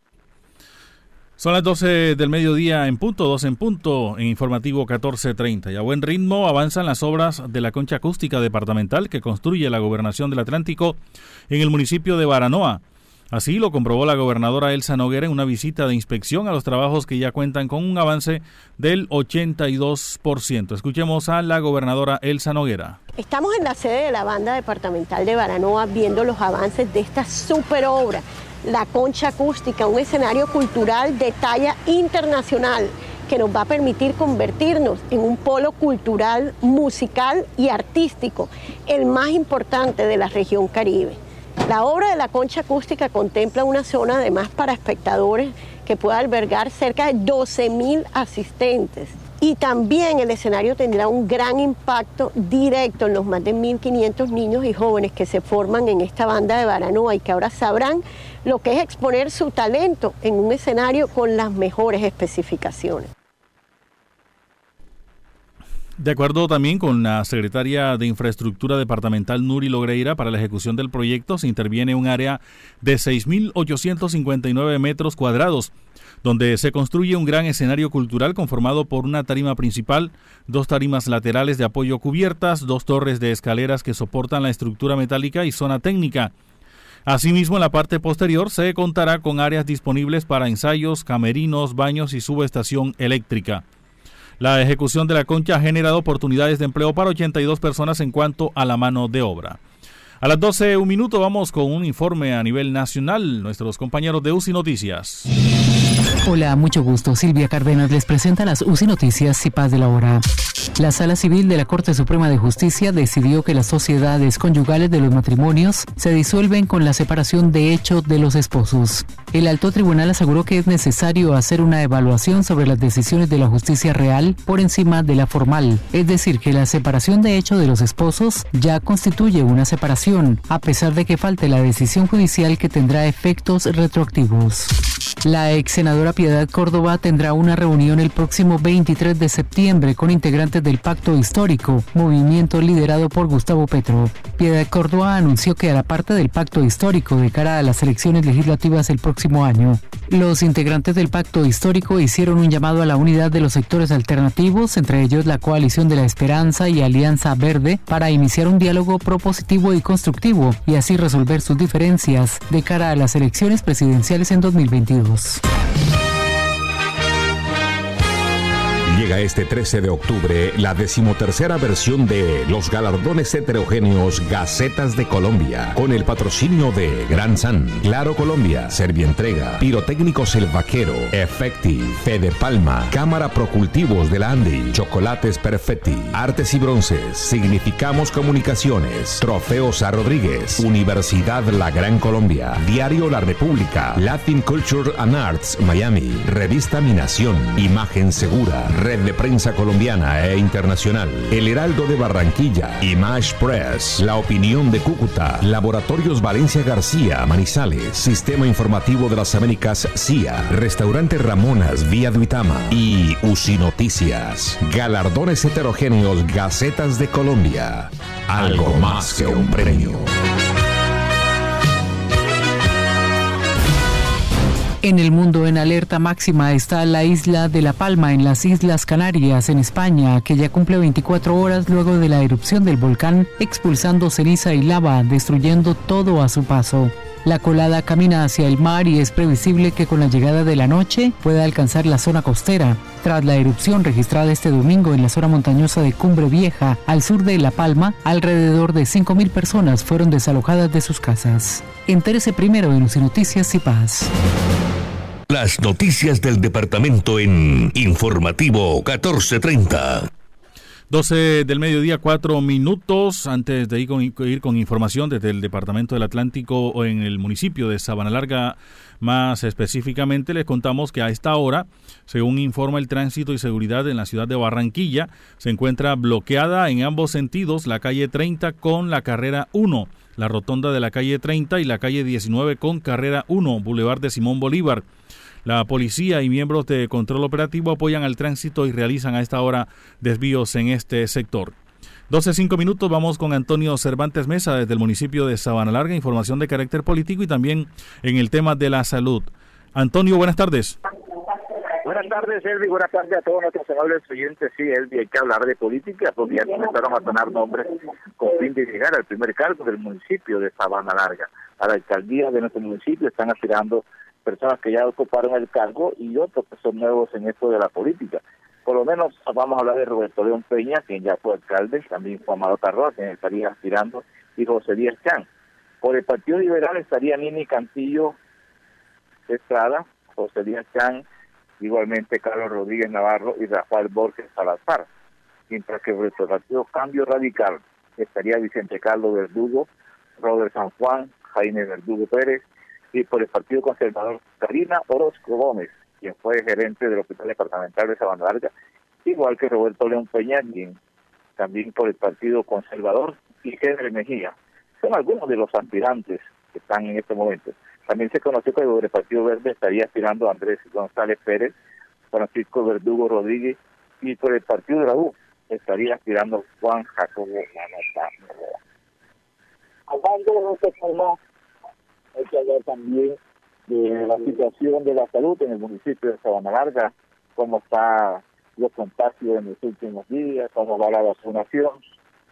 Son las 12 del mediodía en punto, 12 en punto, en informativo 1430. Y a buen ritmo avanzan las obras de la concha acústica departamental que construye la gobernación del Atlántico en el municipio de Baranoa. Así lo comprobó la gobernadora Elsa Noguera en una visita de inspección a los trabajos que ya cuentan con un avance del 82%. Escuchemos a la gobernadora Elsa Noguera. Estamos en la sede de la banda departamental de Baranoa viendo los avances de esta super obra la concha acústica, un escenario cultural de talla internacional que nos va a permitir convertirnos en un polo cultural, musical y artístico, el más importante de la región caribe. La obra de la concha acústica contempla una zona además para espectadores que pueda albergar cerca de 12.000 asistentes y también el escenario tendrá un gran impacto directo en los más de 1.500 niños y jóvenes que se forman en esta banda de Baranoa y que ahora sabrán lo que es exponer su talento en un escenario con las mejores especificaciones. De acuerdo también con la secretaria de Infraestructura Departamental Nuri Logreira, para la ejecución del proyecto se interviene un área de 6.859 metros cuadrados donde se construye un gran escenario cultural conformado por una tarima principal, dos tarimas laterales de apoyo cubiertas, dos torres de escaleras que soportan la estructura metálica y zona técnica. Asimismo, en la parte posterior se contará con áreas disponibles para ensayos, camerinos, baños y subestación eléctrica. La ejecución de la concha ha generado oportunidades de empleo para 82 personas en cuanto a la mano de obra. A las 12, un minuto, vamos con un informe a nivel nacional. Nuestros compañeros de UCI Noticias. Hola, mucho gusto. Silvia Cárdenas les presenta las UCI Noticias y Paz de la Hora. La Sala Civil de la Corte Suprema de Justicia decidió que las sociedades conyugales de los matrimonios se disuelven con la separación de hecho de los esposos. El alto tribunal aseguró que es necesario hacer una evaluación sobre las decisiones de la justicia real por encima de la formal, es decir, que la separación de hecho de los esposos ya constituye una separación, a pesar de que falte la decisión judicial que tendrá efectos retroactivos. La ex senadora Piedad Córdoba tendrá una reunión el próximo 23 de septiembre con integrantes del Pacto Histórico, movimiento liderado por Gustavo Petro. Piedad Córdoba anunció que hará parte del Pacto Histórico de cara a las elecciones legislativas el próximo año. Los integrantes del Pacto Histórico hicieron un llamado a la unidad de los sectores alternativos, entre ellos la Coalición de la Esperanza y Alianza Verde, para iniciar un diálogo propositivo y constructivo y así resolver sus diferencias de cara a las elecciones presidenciales en 2022. Llega este 13 de octubre la decimotercera versión de los galardones heterogéneos Gacetas de Colombia, con el patrocinio de Gran San, Claro Colombia, Servientrega, Pirotécnicos El Vaquero, Efecti, Fede Palma, Cámara Procultivos de la Andy, Chocolates Perfetti, Artes y Bronces, Significamos Comunicaciones, Trofeos a Rodríguez, Universidad La Gran Colombia, Diario La República, Latin Culture and Arts Miami, Revista Mi Nación, Imagen Segura, Red de Prensa Colombiana e Internacional, El Heraldo de Barranquilla, Image Press, La Opinión de Cúcuta, Laboratorios Valencia García, Manizales, Sistema Informativo de las Américas CIA, Restaurante Ramonas Vía Duitama y UCI Noticias. Galardones heterogéneos Gacetas de Colombia. Algo más que un premio. En el mundo en alerta máxima está la isla de La Palma en las Islas Canarias, en España, que ya cumple 24 horas luego de la erupción del volcán, expulsando ceniza y lava, destruyendo todo a su paso. La colada camina hacia el mar y es previsible que con la llegada de la noche pueda alcanzar la zona costera. Tras la erupción registrada este domingo en la zona montañosa de Cumbre Vieja, al sur de La Palma, alrededor de 5.000 personas fueron desalojadas de sus casas. Entérese primero en Noticias y Paz. Las noticias del departamento en Informativo 1430. 12 del mediodía, cuatro minutos antes de ir con, ir con, información desde el Departamento del Atlántico o en el municipio de Sabana Larga. Más específicamente, les contamos que a esta hora, según informa el Tránsito y Seguridad en la ciudad de Barranquilla, se encuentra bloqueada en ambos sentidos la calle 30 con la carrera 1, la rotonda de la calle 30 y la calle 19 con carrera 1, Boulevard de Simón Bolívar. La policía y miembros de control operativo apoyan al tránsito y realizan a esta hora desvíos en este sector. 12.05 minutos, vamos con Antonio Cervantes Mesa desde el municipio de Sabana Larga, información de carácter político y también en el tema de la salud. Antonio, buenas tardes. Buenas tardes, Elvi. Buenas tardes a todos nuestros amables oyentes. Sí, Elvi, hay que hablar de política porque ya comenzaron a sonar nombres con fin de llegar al primer cargo del municipio de Sabana Larga. A la alcaldía de nuestro municipio están aspirando personas que ya ocuparon el cargo y otros que son nuevos en esto de la política. Por lo menos vamos a hablar de Roberto León Peña, quien ya fue alcalde, también Juan Amado Tarroa, quien estaría aspirando, y José Díaz Chan. Por el Partido Liberal estaría Nini Cantillo Estrada, José Díaz Chan, igualmente Carlos Rodríguez Navarro y Rafael Borges Salazar. Mientras que por el Partido Cambio Radical estaría Vicente Carlos Verdugo, Robert San Juan, Jaime Verdugo Pérez, y por el Partido Conservador Karina Orozco Gómez, quien fue gerente del Hospital Departamental de Sabana Larga, igual que Roberto León Peña, quien también por el Partido Conservador, y Henry Mejía. Son algunos de los aspirantes que están en este momento. También se conoció que el Partido Verde estaría aspirando Andrés González Pérez, Francisco Verdugo Rodríguez, y por el Partido de la U estaría aspirando Juan Jacobo Manata. Hablando de hay que hablar también de la situación de la salud en el municipio de Sabana Larga, cómo está los contagios en los últimos días, cómo va la vacunación,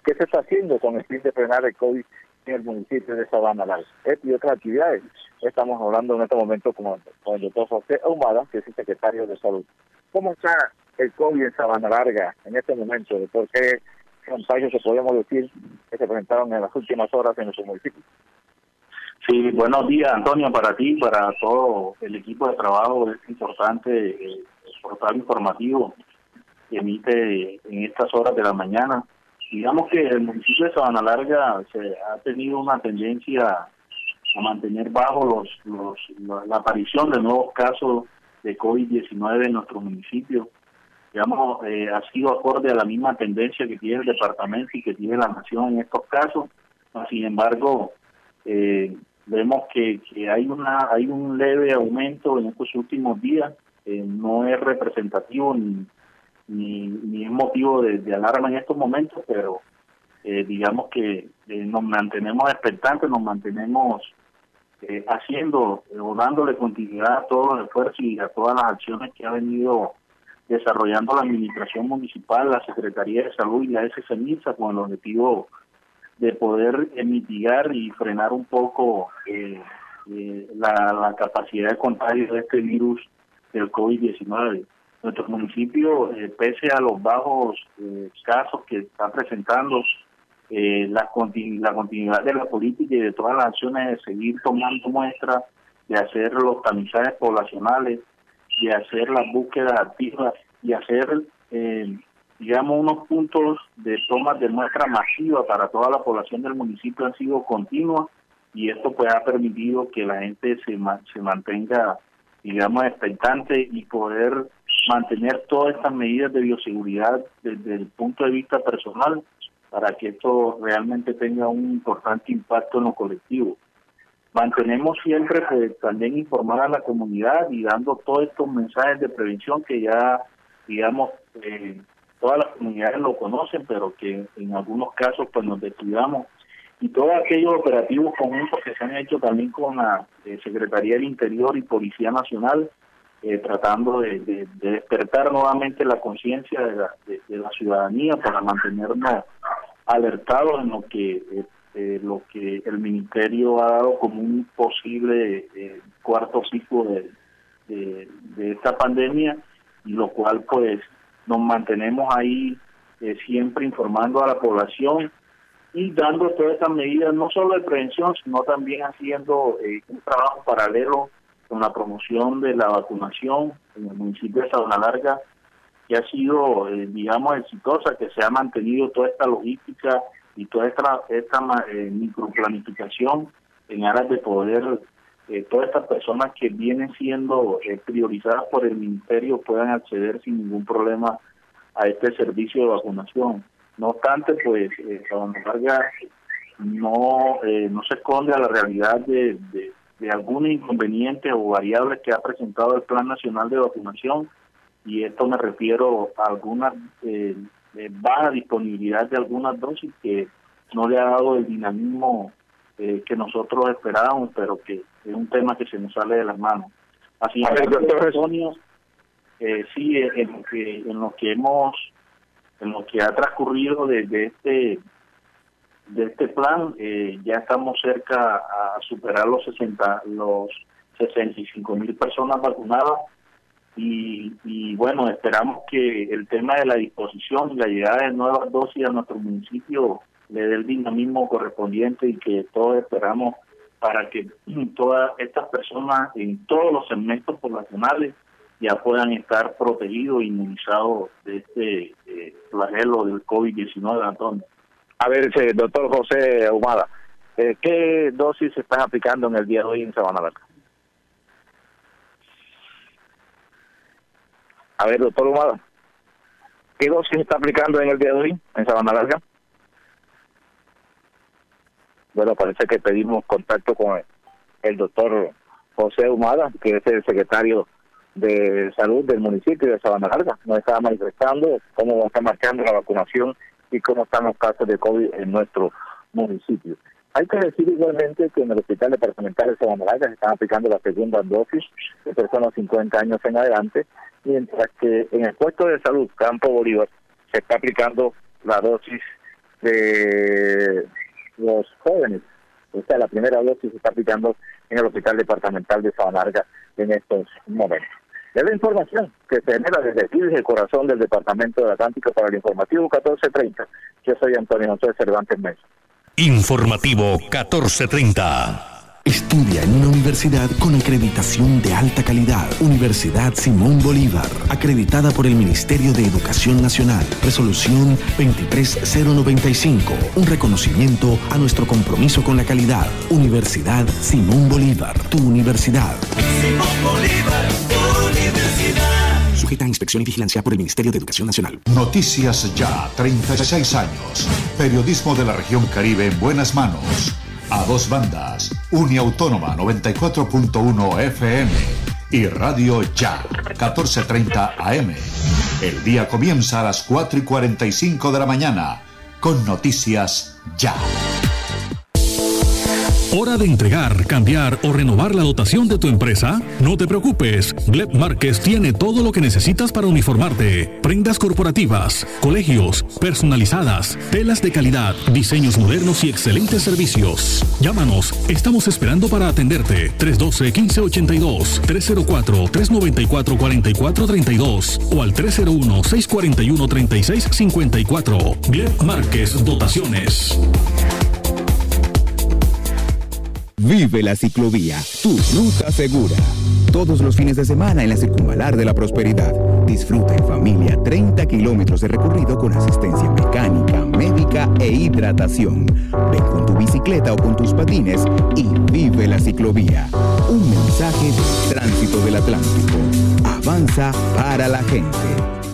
qué se está haciendo con el fin de frenar el COVID en el municipio de Sabana Larga. y otras actividades. Estamos hablando en este momento con, el doctor José Ahumada, que es el secretario de Salud. ¿Cómo está el COVID en Sabana Larga en este momento? ¿Por qué contagios se podemos decir que se presentaron en las últimas horas en nuestro municipio? Sí, buenos días, Antonio, para ti, para todo el equipo de trabajo. Es importante el portal informativo que emite en estas horas de la mañana. Digamos que el municipio de Sabana Larga se ha tenido una tendencia a mantener bajo los, los la, aparición de nuevos casos de COVID-19 en nuestro municipio. Digamos, eh, ha sido acorde a la misma tendencia que tiene el departamento y que tiene la nación en estos casos. Sin embargo, eh, vemos que, que hay una hay un leve aumento en estos últimos días eh, no es representativo ni, ni, es motivo de, alarma en estos momentos pero eh, digamos que eh, nos mantenemos expectantes nos mantenemos haciendo o dándole continuidad a todos los esfuerzos y a todas las acciones que ha venido desarrollando la administración municipal la secretaría de salud y la SSMISA con el objetivo de poder mitigar y frenar un poco eh, eh, la, capacidad de contagio de este virus del COVID-19. Nuestro municipio, eh, pese a los bajos casos que está presentando, la, la continuidad de la política y de todas las acciones de seguir tomando muestras, de hacer los tamizajes poblacionales, de hacer las búsquedas activas y hacer digamos, unos puntos de tomas de muestra masiva para toda la población del municipio han sido continuas y esto pues ha permitido que la gente se, se mantenga, digamos, expectante y poder mantener todas estas medidas de bioseguridad desde el punto de vista personal para que esto realmente tenga un importante impacto en lo colectivo. Mantenemos siempre pues, también informar a la comunidad y dando todos estos mensajes de prevención que ya, digamos, eh, todas las comunidades lo conocen, pero que en algunos casos pues nos descuidamos. Y todos aquellos operativos conjuntos que se han hecho también con la eh, Secretaría del Interior y Policía Nacional, eh, tratando de, despertar nuevamente la conciencia de la, ciudadanía para mantenernos alertados en lo que eh, lo que el ministerio ha dado como un posible cuarto pico de, de esta pandemia y lo cual pues nos mantenemos ahí eh, siempre informando a la población y dando todas estas medidas, no solo de prevención, sino también haciendo eh, un trabajo paralelo con la promoción de la vacunación en el municipio de Sabana Larga, que ha sido, eh, digamos, exitosa, que se ha mantenido toda esta logística y toda esta, esta eh, microplanificación en aras de poder, eh, todas estas personas que vienen siendo priorizadas por el ministerio puedan acceder sin ningún problema a este servicio de vacunación. No obstante, pues, Sabana Larga no, no se esconde a la realidad de, de de algún inconveniente o variables que ha presentado el Plan Nacional de Vacunación y esto me refiero a alguna eh, baja disponibilidad de algunas dosis que no le ha dado el dinamismo eh, que nosotros esperábamos, pero que es un tema que se nos sale de las manos. Así que, eh, sí, en lo que, en lo que hemos, en lo que ha transcurrido desde este de este plan eh, ya estamos cerca a superar los 60 los 65 mil personas vacunadas y, y bueno esperamos que el tema de la disposición y la llegada de nuevas dosis a nuestro municipio le dé el dinamismo correspondiente y que todos esperamos para que [CLEARS THROAT] todas estas personas en todos los segmentos poblacionales ya puedan estar protegidos inmunizados de este eh, flagelo del COVID-19, Antonio. A ver, doctor José Ahumada, eh, ¿qué dosis se están aplicando en el día de hoy en Sabana Larga? A ver, doctor Ahumada, ¿qué dosis se está aplicando en el día de hoy en Sabana Larga? Bueno, parece que pedimos contacto con el, doctor José Humada, que es el secretario de salud del municipio de Sabana Larga. Nos estaba manifestando cómo está marchando la vacunación y cómo están los casos de COVID en nuestro municipio. Hay que decir igualmente que en el Hospital Departamental de Sabana se están aplicando la segunda dosis de personas 50 años en adelante, mientras que en el puesto de salud Campo Bolívar se está aplicando la dosis de los jóvenes. O sea, la primera dosis se está aplicando en el Hospital Departamental de Sabana en estos momentos. Es la información que se genera desde aquí, desde el corazón del Departamento del Atlántico para el Informativo 1430. Yo soy Antonio José Cervantes Mesa. Informativo 1430. Estudia en una universidad con acreditación de alta calidad. Universidad Simón Bolívar, acreditada por el Ministerio de Educación Nacional. Resolución 23095, un reconocimiento a nuestro compromiso con la calidad. Universidad Simón Bolívar, tu universidad. Simón Bolívar, tu universidad. Sujeta a inspección y vigilancia por el Ministerio de Educación Nacional. Noticias Ya, 36 años. Periodismo de la región Caribe en buenas manos a dos bandas, Uniautónoma 94.1 FM y Radio Ya 14.30 AM. El día comienza a las 4 y 45 de la mañana con noticias Ya. ¿Hora de entregar, cambiar o renovar la dotación de tu empresa? No te preocupes, Gleb Márquez tiene todo lo que necesitas para uniformarte. Prendas corporativas, colegios, personalizadas, telas de calidad, diseños modernos y excelentes servicios. Llámanos, estamos esperando para atenderte. 312-1582, 304-394-4432 o al 301-641-3654. Gleb Márquez Dotaciones. Vive la ciclovía, tu ruta segura. Todos los fines de semana en la Circunvalar de la Prosperidad. Disfruta en familia 30 kilómetros de recorrido con asistencia mecánica, médica e hidratación. Ven con tu bicicleta o con tus patines y vive la ciclovía. Un mensaje del tránsito del Atlántico. Avanza para la gente.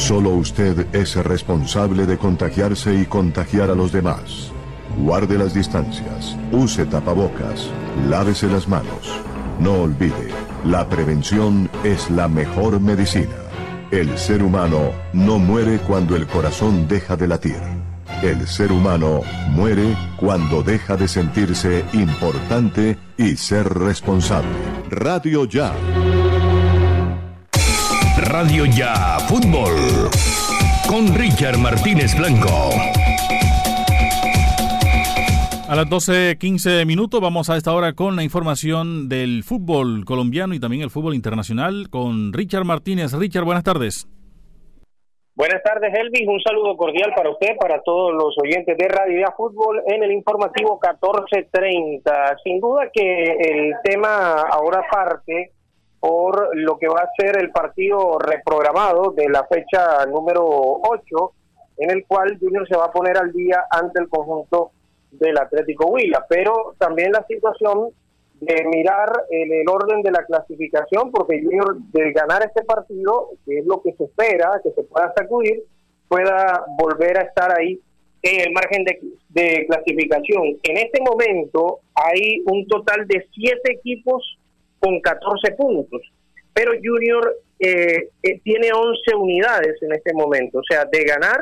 Solo usted es responsable de contagiarse y contagiar a los demás. Guarde las distancias, use tapabocas, lávese las manos. No olvide, la prevención es la mejor medicina. El ser humano no muere cuando el corazón deja de latir. El ser humano muere cuando deja de sentirse importante y ser responsable. Radio Ya Radio Ya Fútbol con Richard Martínez Blanco. A las 12.15 minutos vamos a esta hora con la información del fútbol colombiano y también el fútbol internacional con Richard Martínez. Richard, buenas tardes. Buenas tardes, Elvis. Un saludo cordial para usted, para todos los oyentes de Radio Ya Fútbol en el informativo 1430. Sin duda que el tema ahora parte por lo que va a ser el partido reprogramado de la fecha número 8, en el cual Junior se va a poner al día ante el conjunto del Atlético Huila, pero también la situación de mirar el orden de la clasificación, porque Junior de ganar este partido, que es lo que se espera, que se pueda sacudir, pueda volver a estar ahí en el margen de, de clasificación. En este momento hay un total de siete equipos con 14 puntos, pero Junior eh, eh, tiene 11 unidades en este momento, o sea, de ganar,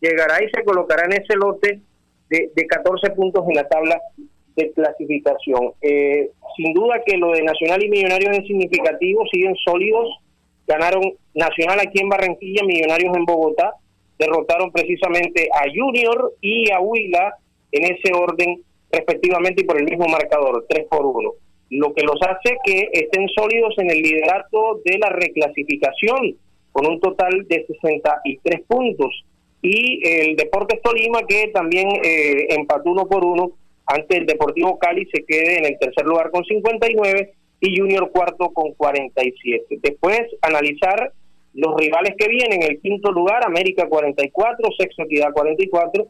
llegará y se colocará en ese lote de, de 14 puntos en la tabla de clasificación. Eh, sin duda que lo de Nacional y Millonarios es significativo, siguen sólidos, ganaron Nacional aquí en Barranquilla, Millonarios en Bogotá, derrotaron precisamente a Junior y a Huila en ese orden respectivamente y por el mismo marcador, 3 por 1. Lo que los hace que estén sólidos en el liderato de la reclasificación, con un total de 63 puntos y el Deportes Tolima que también eh, empató uno por uno ante el Deportivo Cali se quede en el tercer lugar con 59 y Junior cuarto con 47. Después analizar los rivales que vienen, el quinto lugar América 44, sexto Equidad 44,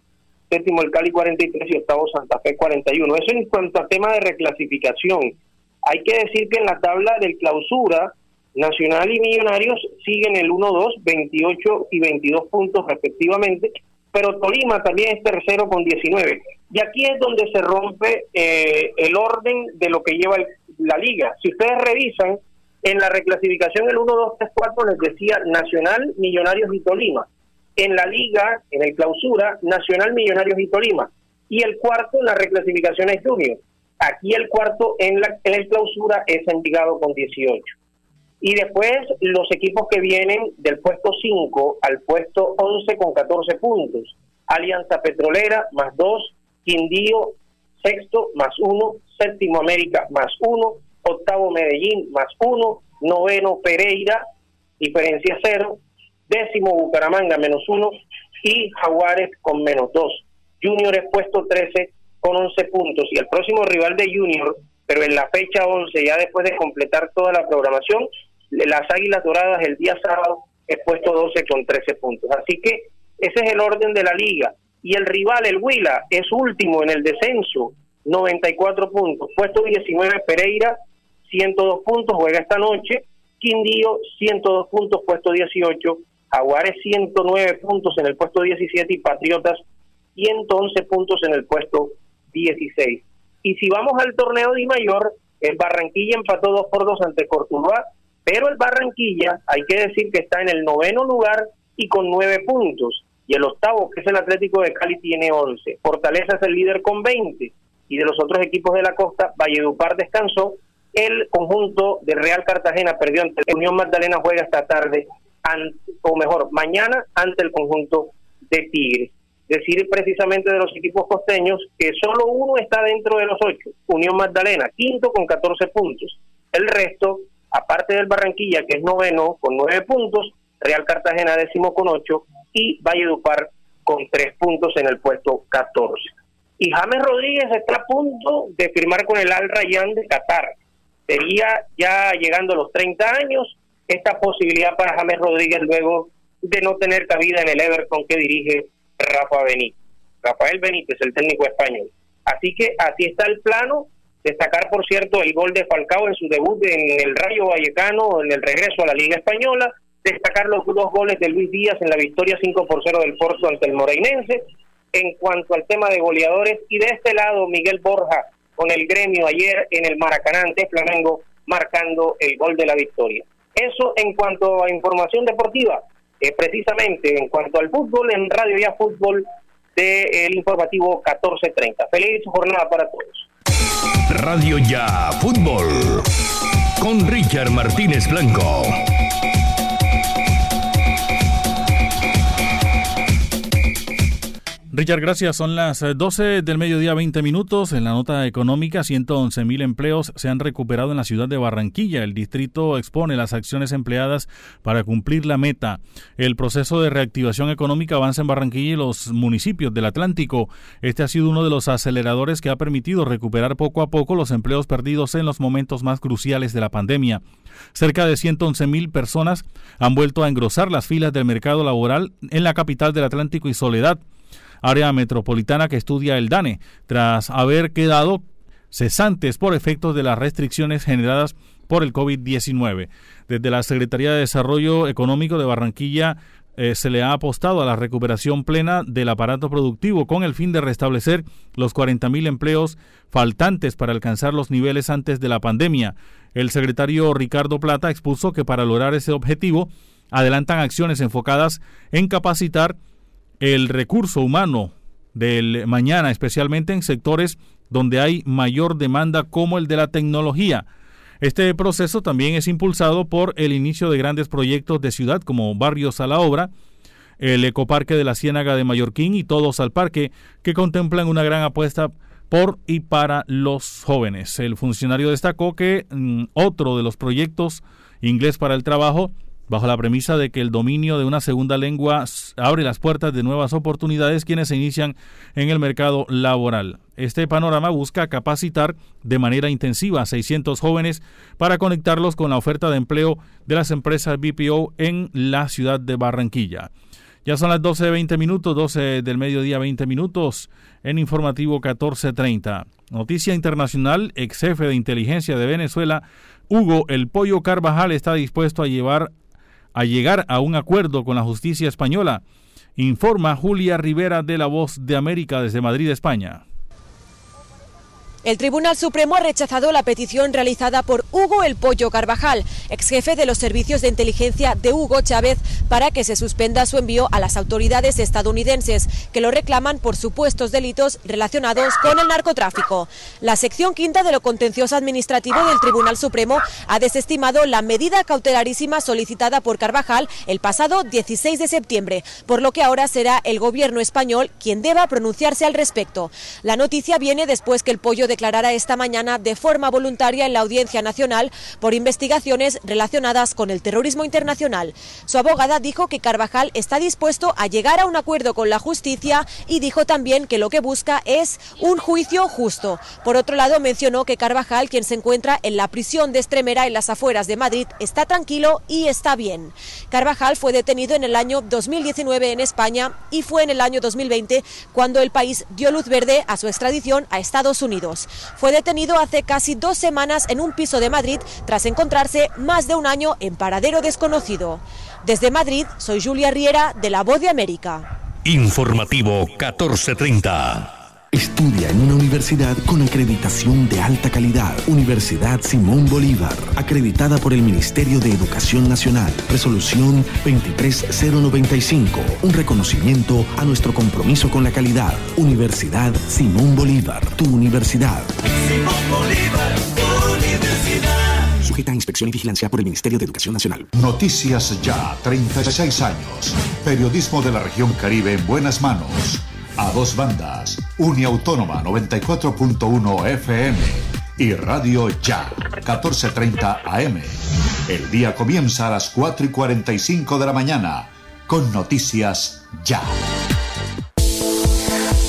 séptimo el Cali 43 y octavo Santa Fe 41. Eso en cuanto al tema de reclasificación. Hay que decir que en la tabla del clausura Nacional y Millonarios siguen el 1-2, 28 y 22 puntos respectivamente, pero Tolima también es tercero con 19. Y aquí es donde se rompe eh, el orden de lo que lleva la liga. Si ustedes revisan, en la reclasificación el 1, 2, 3, 4 les decía Nacional, Millonarios y Tolima. En la liga, en el clausura, Nacional, Millonarios y Tolima. Y el cuarto en la reclasificación es Junior. Aquí el cuarto en, la, en el clausura es Envigado con 18. Y después los equipos que vienen del puesto 5 al puesto 11 con 14 puntos. Alianza Petrolera más 2, Quindío sexto más 1, séptimo América más 1, octavo Medellín más 1, noveno Pereira, diferencia 0, décimo Bucaramanga menos 1 y Jaguares con menos 2. Junior es puesto 13 con 11 puntos y el próximo rival de Junior, pero en la fecha 11, ya después de completar toda la programación, las Águilas Doradas el día sábado es puesto 12 con 13 puntos. Así que ese es el orden de la liga. Y el rival, el Huila, es último en el descenso, 94 puntos. Puesto 19 Pereira, 102 puntos, juega esta noche. Quindío, 102 puntos, puesto 18. Aguares, 109 puntos en el puesto 17 y Patriotas, 111 puntos en el puesto 16. Y si vamos al torneo de Mayor, el Barranquilla empató 2 por 2 ante Cortuluá pero el Barranquilla, hay que decir que está en el noveno lugar y con nueve puntos. Y el octavo, que es el Atlético de Cali, tiene once. Fortaleza es el líder con veinte. Y de los otros equipos de la costa, Valledupar descansó. El conjunto de Real Cartagena perdió ante Unión Magdalena, juega esta tarde, o mejor, mañana ante el conjunto de Tigres. Decir precisamente de los equipos costeños que solo uno está dentro de los ocho, Unión Magdalena, quinto con 14 puntos. El resto aparte del Barranquilla, que es noveno con nueve puntos, Real Cartagena décimo con ocho y Valledupar con tres puntos en el puesto 14. Y James Rodríguez está a punto de firmar con el Al Rayyan de Qatar. Sería ya llegando a los 30 años esta posibilidad para James Rodríguez luego de no tener cabida en el Everton que dirige Rafa Benítez. Rafael Benítez, el técnico español. Así que así está el plano Destacar, por cierto, el gol de Falcao en su debut en el Rayo Vallecano, en el regreso a la Liga Española. Destacar los dos goles de Luis Díaz en la victoria 5 por 0 del Porto ante el Moreinense. En cuanto al tema de goleadores, y de este lado, Miguel Borja con el gremio ayer en el Maracaná ante Flamengo, marcando el gol de la victoria. Eso en cuanto a información deportiva. Eh, precisamente en cuanto al fútbol, en Radio Ya Fútbol del informativo 1430. Feliz jornada para todos. Radio Ya Fútbol con Richard Martínez Blanco. Richard, gracias. Son las 12 eh, del mediodía, 20 minutos. En la nota económica, 111 mil empleos se han recuperado en la ciudad de Barranquilla. El distrito expone las acciones empleadas para cumplir la meta. El proceso de reactivación económica avanza en Barranquilla y los municipios del Atlántico. Este ha sido uno de los aceleradores que ha permitido recuperar poco a poco los empleos perdidos en los momentos más cruciales de la pandemia. Cerca de 111 mil personas han vuelto a engrosar las filas del mercado laboral en la capital del Atlántico y Soledad área metropolitana que estudia el DANE, tras haber quedado cesantes por efectos de las restricciones generadas por el COVID-19. Desde la Secretaría de Desarrollo Económico de Barranquilla eh, se le ha apostado a la recuperación plena del aparato productivo con el fin de restablecer los 40.000 empleos faltantes para alcanzar los niveles antes de la pandemia. El secretario Ricardo Plata expuso que para lograr ese objetivo adelantan acciones enfocadas en capacitar el recurso humano del mañana, especialmente en sectores donde hay mayor demanda como el de la tecnología. Este proceso también es impulsado por el inicio de grandes proyectos de ciudad como Barrios a la Obra, el Ecoparque de la Ciénaga de Mallorquín y Todos al Parque, que contemplan una gran apuesta por y para los jóvenes. El funcionario destacó que mm, otro de los proyectos, Inglés para el Trabajo, bajo la premisa de que el dominio de una segunda lengua abre las puertas de nuevas oportunidades quienes se inician en el mercado laboral. Este panorama busca capacitar de manera intensiva a 600 jóvenes para conectarlos con la oferta de empleo de las empresas BPO en la ciudad de Barranquilla. Ya son las 12 de 20 minutos, 12 del mediodía 20 minutos en informativo 1430. Noticia internacional, ex jefe de inteligencia de Venezuela, Hugo El Pollo Carvajal está dispuesto a llevar a llegar a un acuerdo con la justicia española, informa Julia Rivera de La Voz de América desde Madrid, España. El Tribunal Supremo ha rechazado la petición realizada por Hugo El Pollo Carvajal, ex jefe de los servicios de inteligencia de Hugo Chávez, para que se suspenda su envío a las autoridades estadounidenses, que lo reclaman por supuestos delitos relacionados con el narcotráfico. La sección quinta de lo contencioso administrativo del Tribunal Supremo ha desestimado la medida cautelarísima solicitada por Carvajal el pasado 16 de septiembre, por lo que ahora será el gobierno español quien deba pronunciarse al respecto. La noticia viene después que el pollo de declarará esta mañana de forma voluntaria en la Audiencia Nacional por investigaciones relacionadas con el terrorismo internacional. Su abogada dijo que Carvajal está dispuesto a llegar a un acuerdo con la justicia y dijo también que lo que busca es un juicio justo. Por otro lado, mencionó que Carvajal, quien se encuentra en la prisión de Estremera en las afueras de Madrid, está tranquilo y está bien. Carvajal fue detenido en el año 2019 en España y fue en el año 2020 cuando el país dio luz verde a su extradición a Estados Unidos. Fue detenido hace casi dos semanas en un piso de Madrid tras encontrarse más de un año en paradero desconocido. Desde Madrid, soy Julia Riera de La Voz de América. Informativo 1430. Estudia en una universidad con acreditación de alta calidad. Universidad Simón Bolívar, acreditada por el Ministerio de Educación Nacional. Resolución 23095, un reconocimiento a nuestro compromiso con la calidad. Universidad Simón Bolívar, tu universidad. Simón Bolívar, tu universidad. Sujeta a inspección y vigilancia por el Ministerio de Educación Nacional. Noticias Ya, 36 años. Periodismo de la región Caribe en buenas manos a dos bandas, Uniautónoma 94.1 FM y Radio Ya 1430 AM. El día comienza a las 4 y 45 de la mañana con Noticias Ya.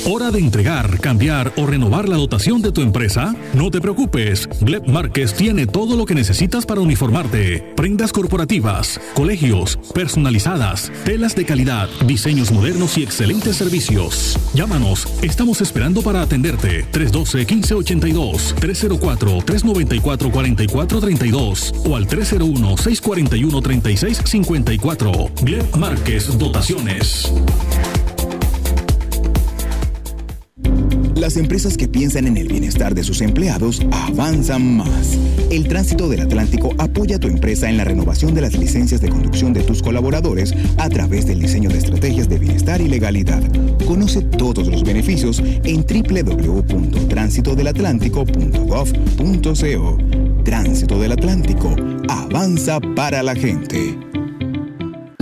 ¿Hora de entregar, cambiar o renovar la dotación de tu empresa? No te preocupes, Gleb Márquez tiene todo lo que necesitas para uniformarte. Prendas corporativas, colegios, personalizadas, telas de calidad, diseños modernos y excelentes servicios. Llámanos, estamos esperando para atenderte. 312-1582, 304-394-4432 o al 301-641-3654. Gleb Márquez Dotaciones. Las empresas que piensan en el bienestar de sus empleados avanzan más. El Tránsito del Atlántico apoya a tu empresa en la renovación de las licencias de conducción de tus colaboradores a través del diseño de estrategias de bienestar y legalidad. Conoce todos los beneficios en www.tránsitodelatlántico.gov.co. Tránsito del Atlántico. Avanza para la gente.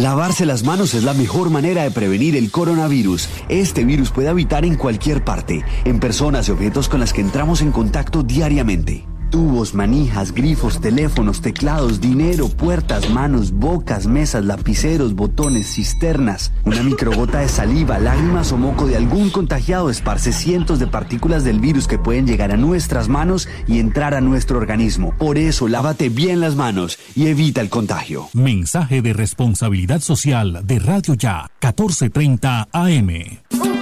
Lavarse las manos es la mejor manera de prevenir el coronavirus. Este virus puede habitar en cualquier parte, en personas y objetos con las que entramos en contacto diariamente. Tubos, manijas, grifos, teléfonos, teclados, dinero, puertas, manos, bocas, mesas, lapiceros, botones, cisternas. Una microgota de saliva, lágrimas o moco de algún contagiado esparce cientos de partículas del virus que pueden llegar a nuestras manos y entrar a nuestro organismo. Por eso, lávate bien las manos y evita el contagio. Mensaje de responsabilidad social de Radio Ya, 1430 AM.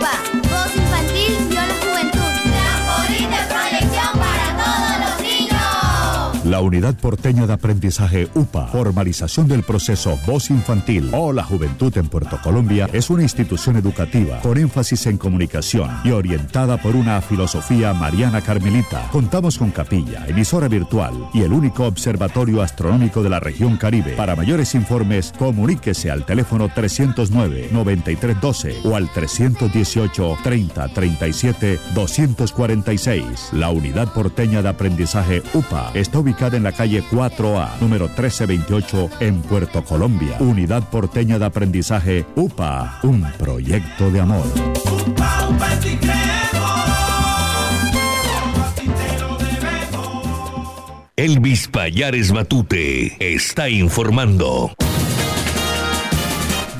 Unidad Porteña de Aprendizaje UPA, formalización del proceso Voz Infantil o la Juventud en Puerto Colombia, es una institución educativa con énfasis en comunicación y orientada por una filosofía mariana carmelita. Contamos con capilla, emisora virtual y el único observatorio astronómico de la región Caribe. Para mayores informes, comuníquese al teléfono 309-9312 o al 318-3037-246. La Unidad Porteña de Aprendizaje UPA está ubicada en la calle 4A, número 1328, en Puerto Colombia. Unidad Porteña de Aprendizaje UPA, un proyecto de amor. Elvis Payares Matute está informando.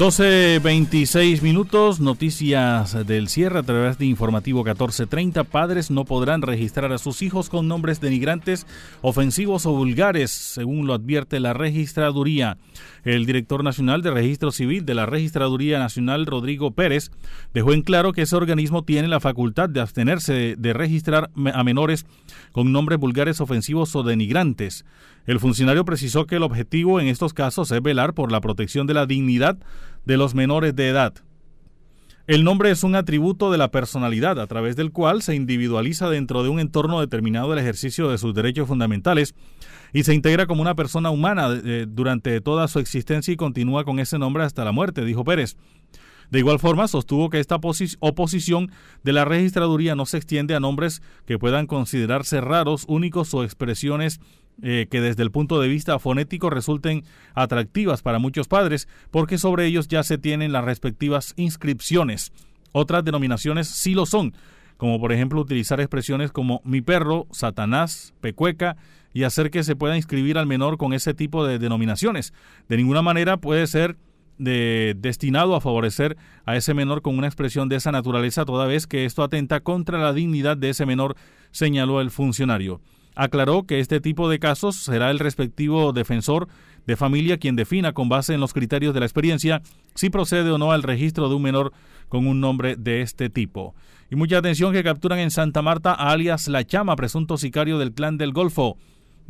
12.26 minutos, noticias del cierre a través de Informativo 1430. Padres no podrán registrar a sus hijos con nombres denigrantes, ofensivos o vulgares, según lo advierte la registraduría. El director nacional de Registro Civil de la Registraduría Nacional, Rodrigo Pérez, dejó en claro que ese organismo tiene la facultad de abstenerse de registrar a menores con nombres vulgares, ofensivos o denigrantes. El funcionario precisó que el objetivo en estos casos es velar por la protección de la dignidad de los menores de edad. El nombre es un atributo de la personalidad a través del cual se individualiza dentro de un entorno determinado el ejercicio de sus derechos fundamentales y se integra como una persona humana eh, durante toda su existencia y continúa con ese nombre hasta la muerte, dijo Pérez. De igual forma, sostuvo que esta oposición de la registraduría no se extiende a nombres que puedan considerarse raros, únicos o expresiones eh, que desde el punto de vista fonético resulten atractivas para muchos padres, porque sobre ellos ya se tienen las respectivas inscripciones. Otras denominaciones sí lo son, como por ejemplo utilizar expresiones como mi perro, Satanás, pecueca, y hacer que se pueda inscribir al menor con ese tipo de denominaciones. De ninguna manera puede ser de, destinado a favorecer a ese menor con una expresión de esa naturaleza, toda vez que esto atenta contra la dignidad de ese menor, señaló el funcionario. Aclaró que este tipo de casos será el respectivo defensor de familia quien defina con base en los criterios de la experiencia si procede o no al registro de un menor con un nombre de este tipo. Y mucha atención que capturan en Santa Marta a alias La Chama, presunto sicario del clan del Golfo.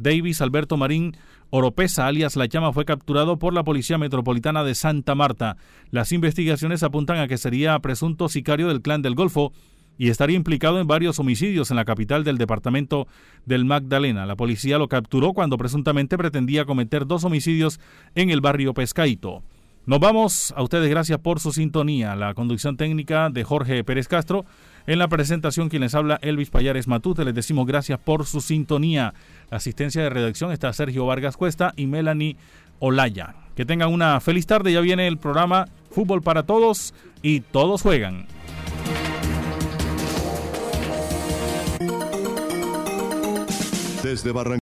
Davis Alberto Marín Oropesa, alias La Chama, fue capturado por la Policía Metropolitana de Santa Marta. Las investigaciones apuntan a que sería presunto sicario del clan del Golfo y estaría implicado en varios homicidios en la capital del departamento del Magdalena. La policía lo capturó cuando presuntamente pretendía cometer dos homicidios en el barrio Pescaito. Nos vamos a ustedes, gracias por su sintonía. La conducción técnica de Jorge Pérez Castro. En la presentación, quien les habla, Elvis Payares Matute. Les decimos gracias por su sintonía. La asistencia de redacción está Sergio Vargas Cuesta y Melanie Olaya. Que tengan una feliz tarde. Ya viene el programa Fútbol para Todos y todos juegan. Desde Barranquilla.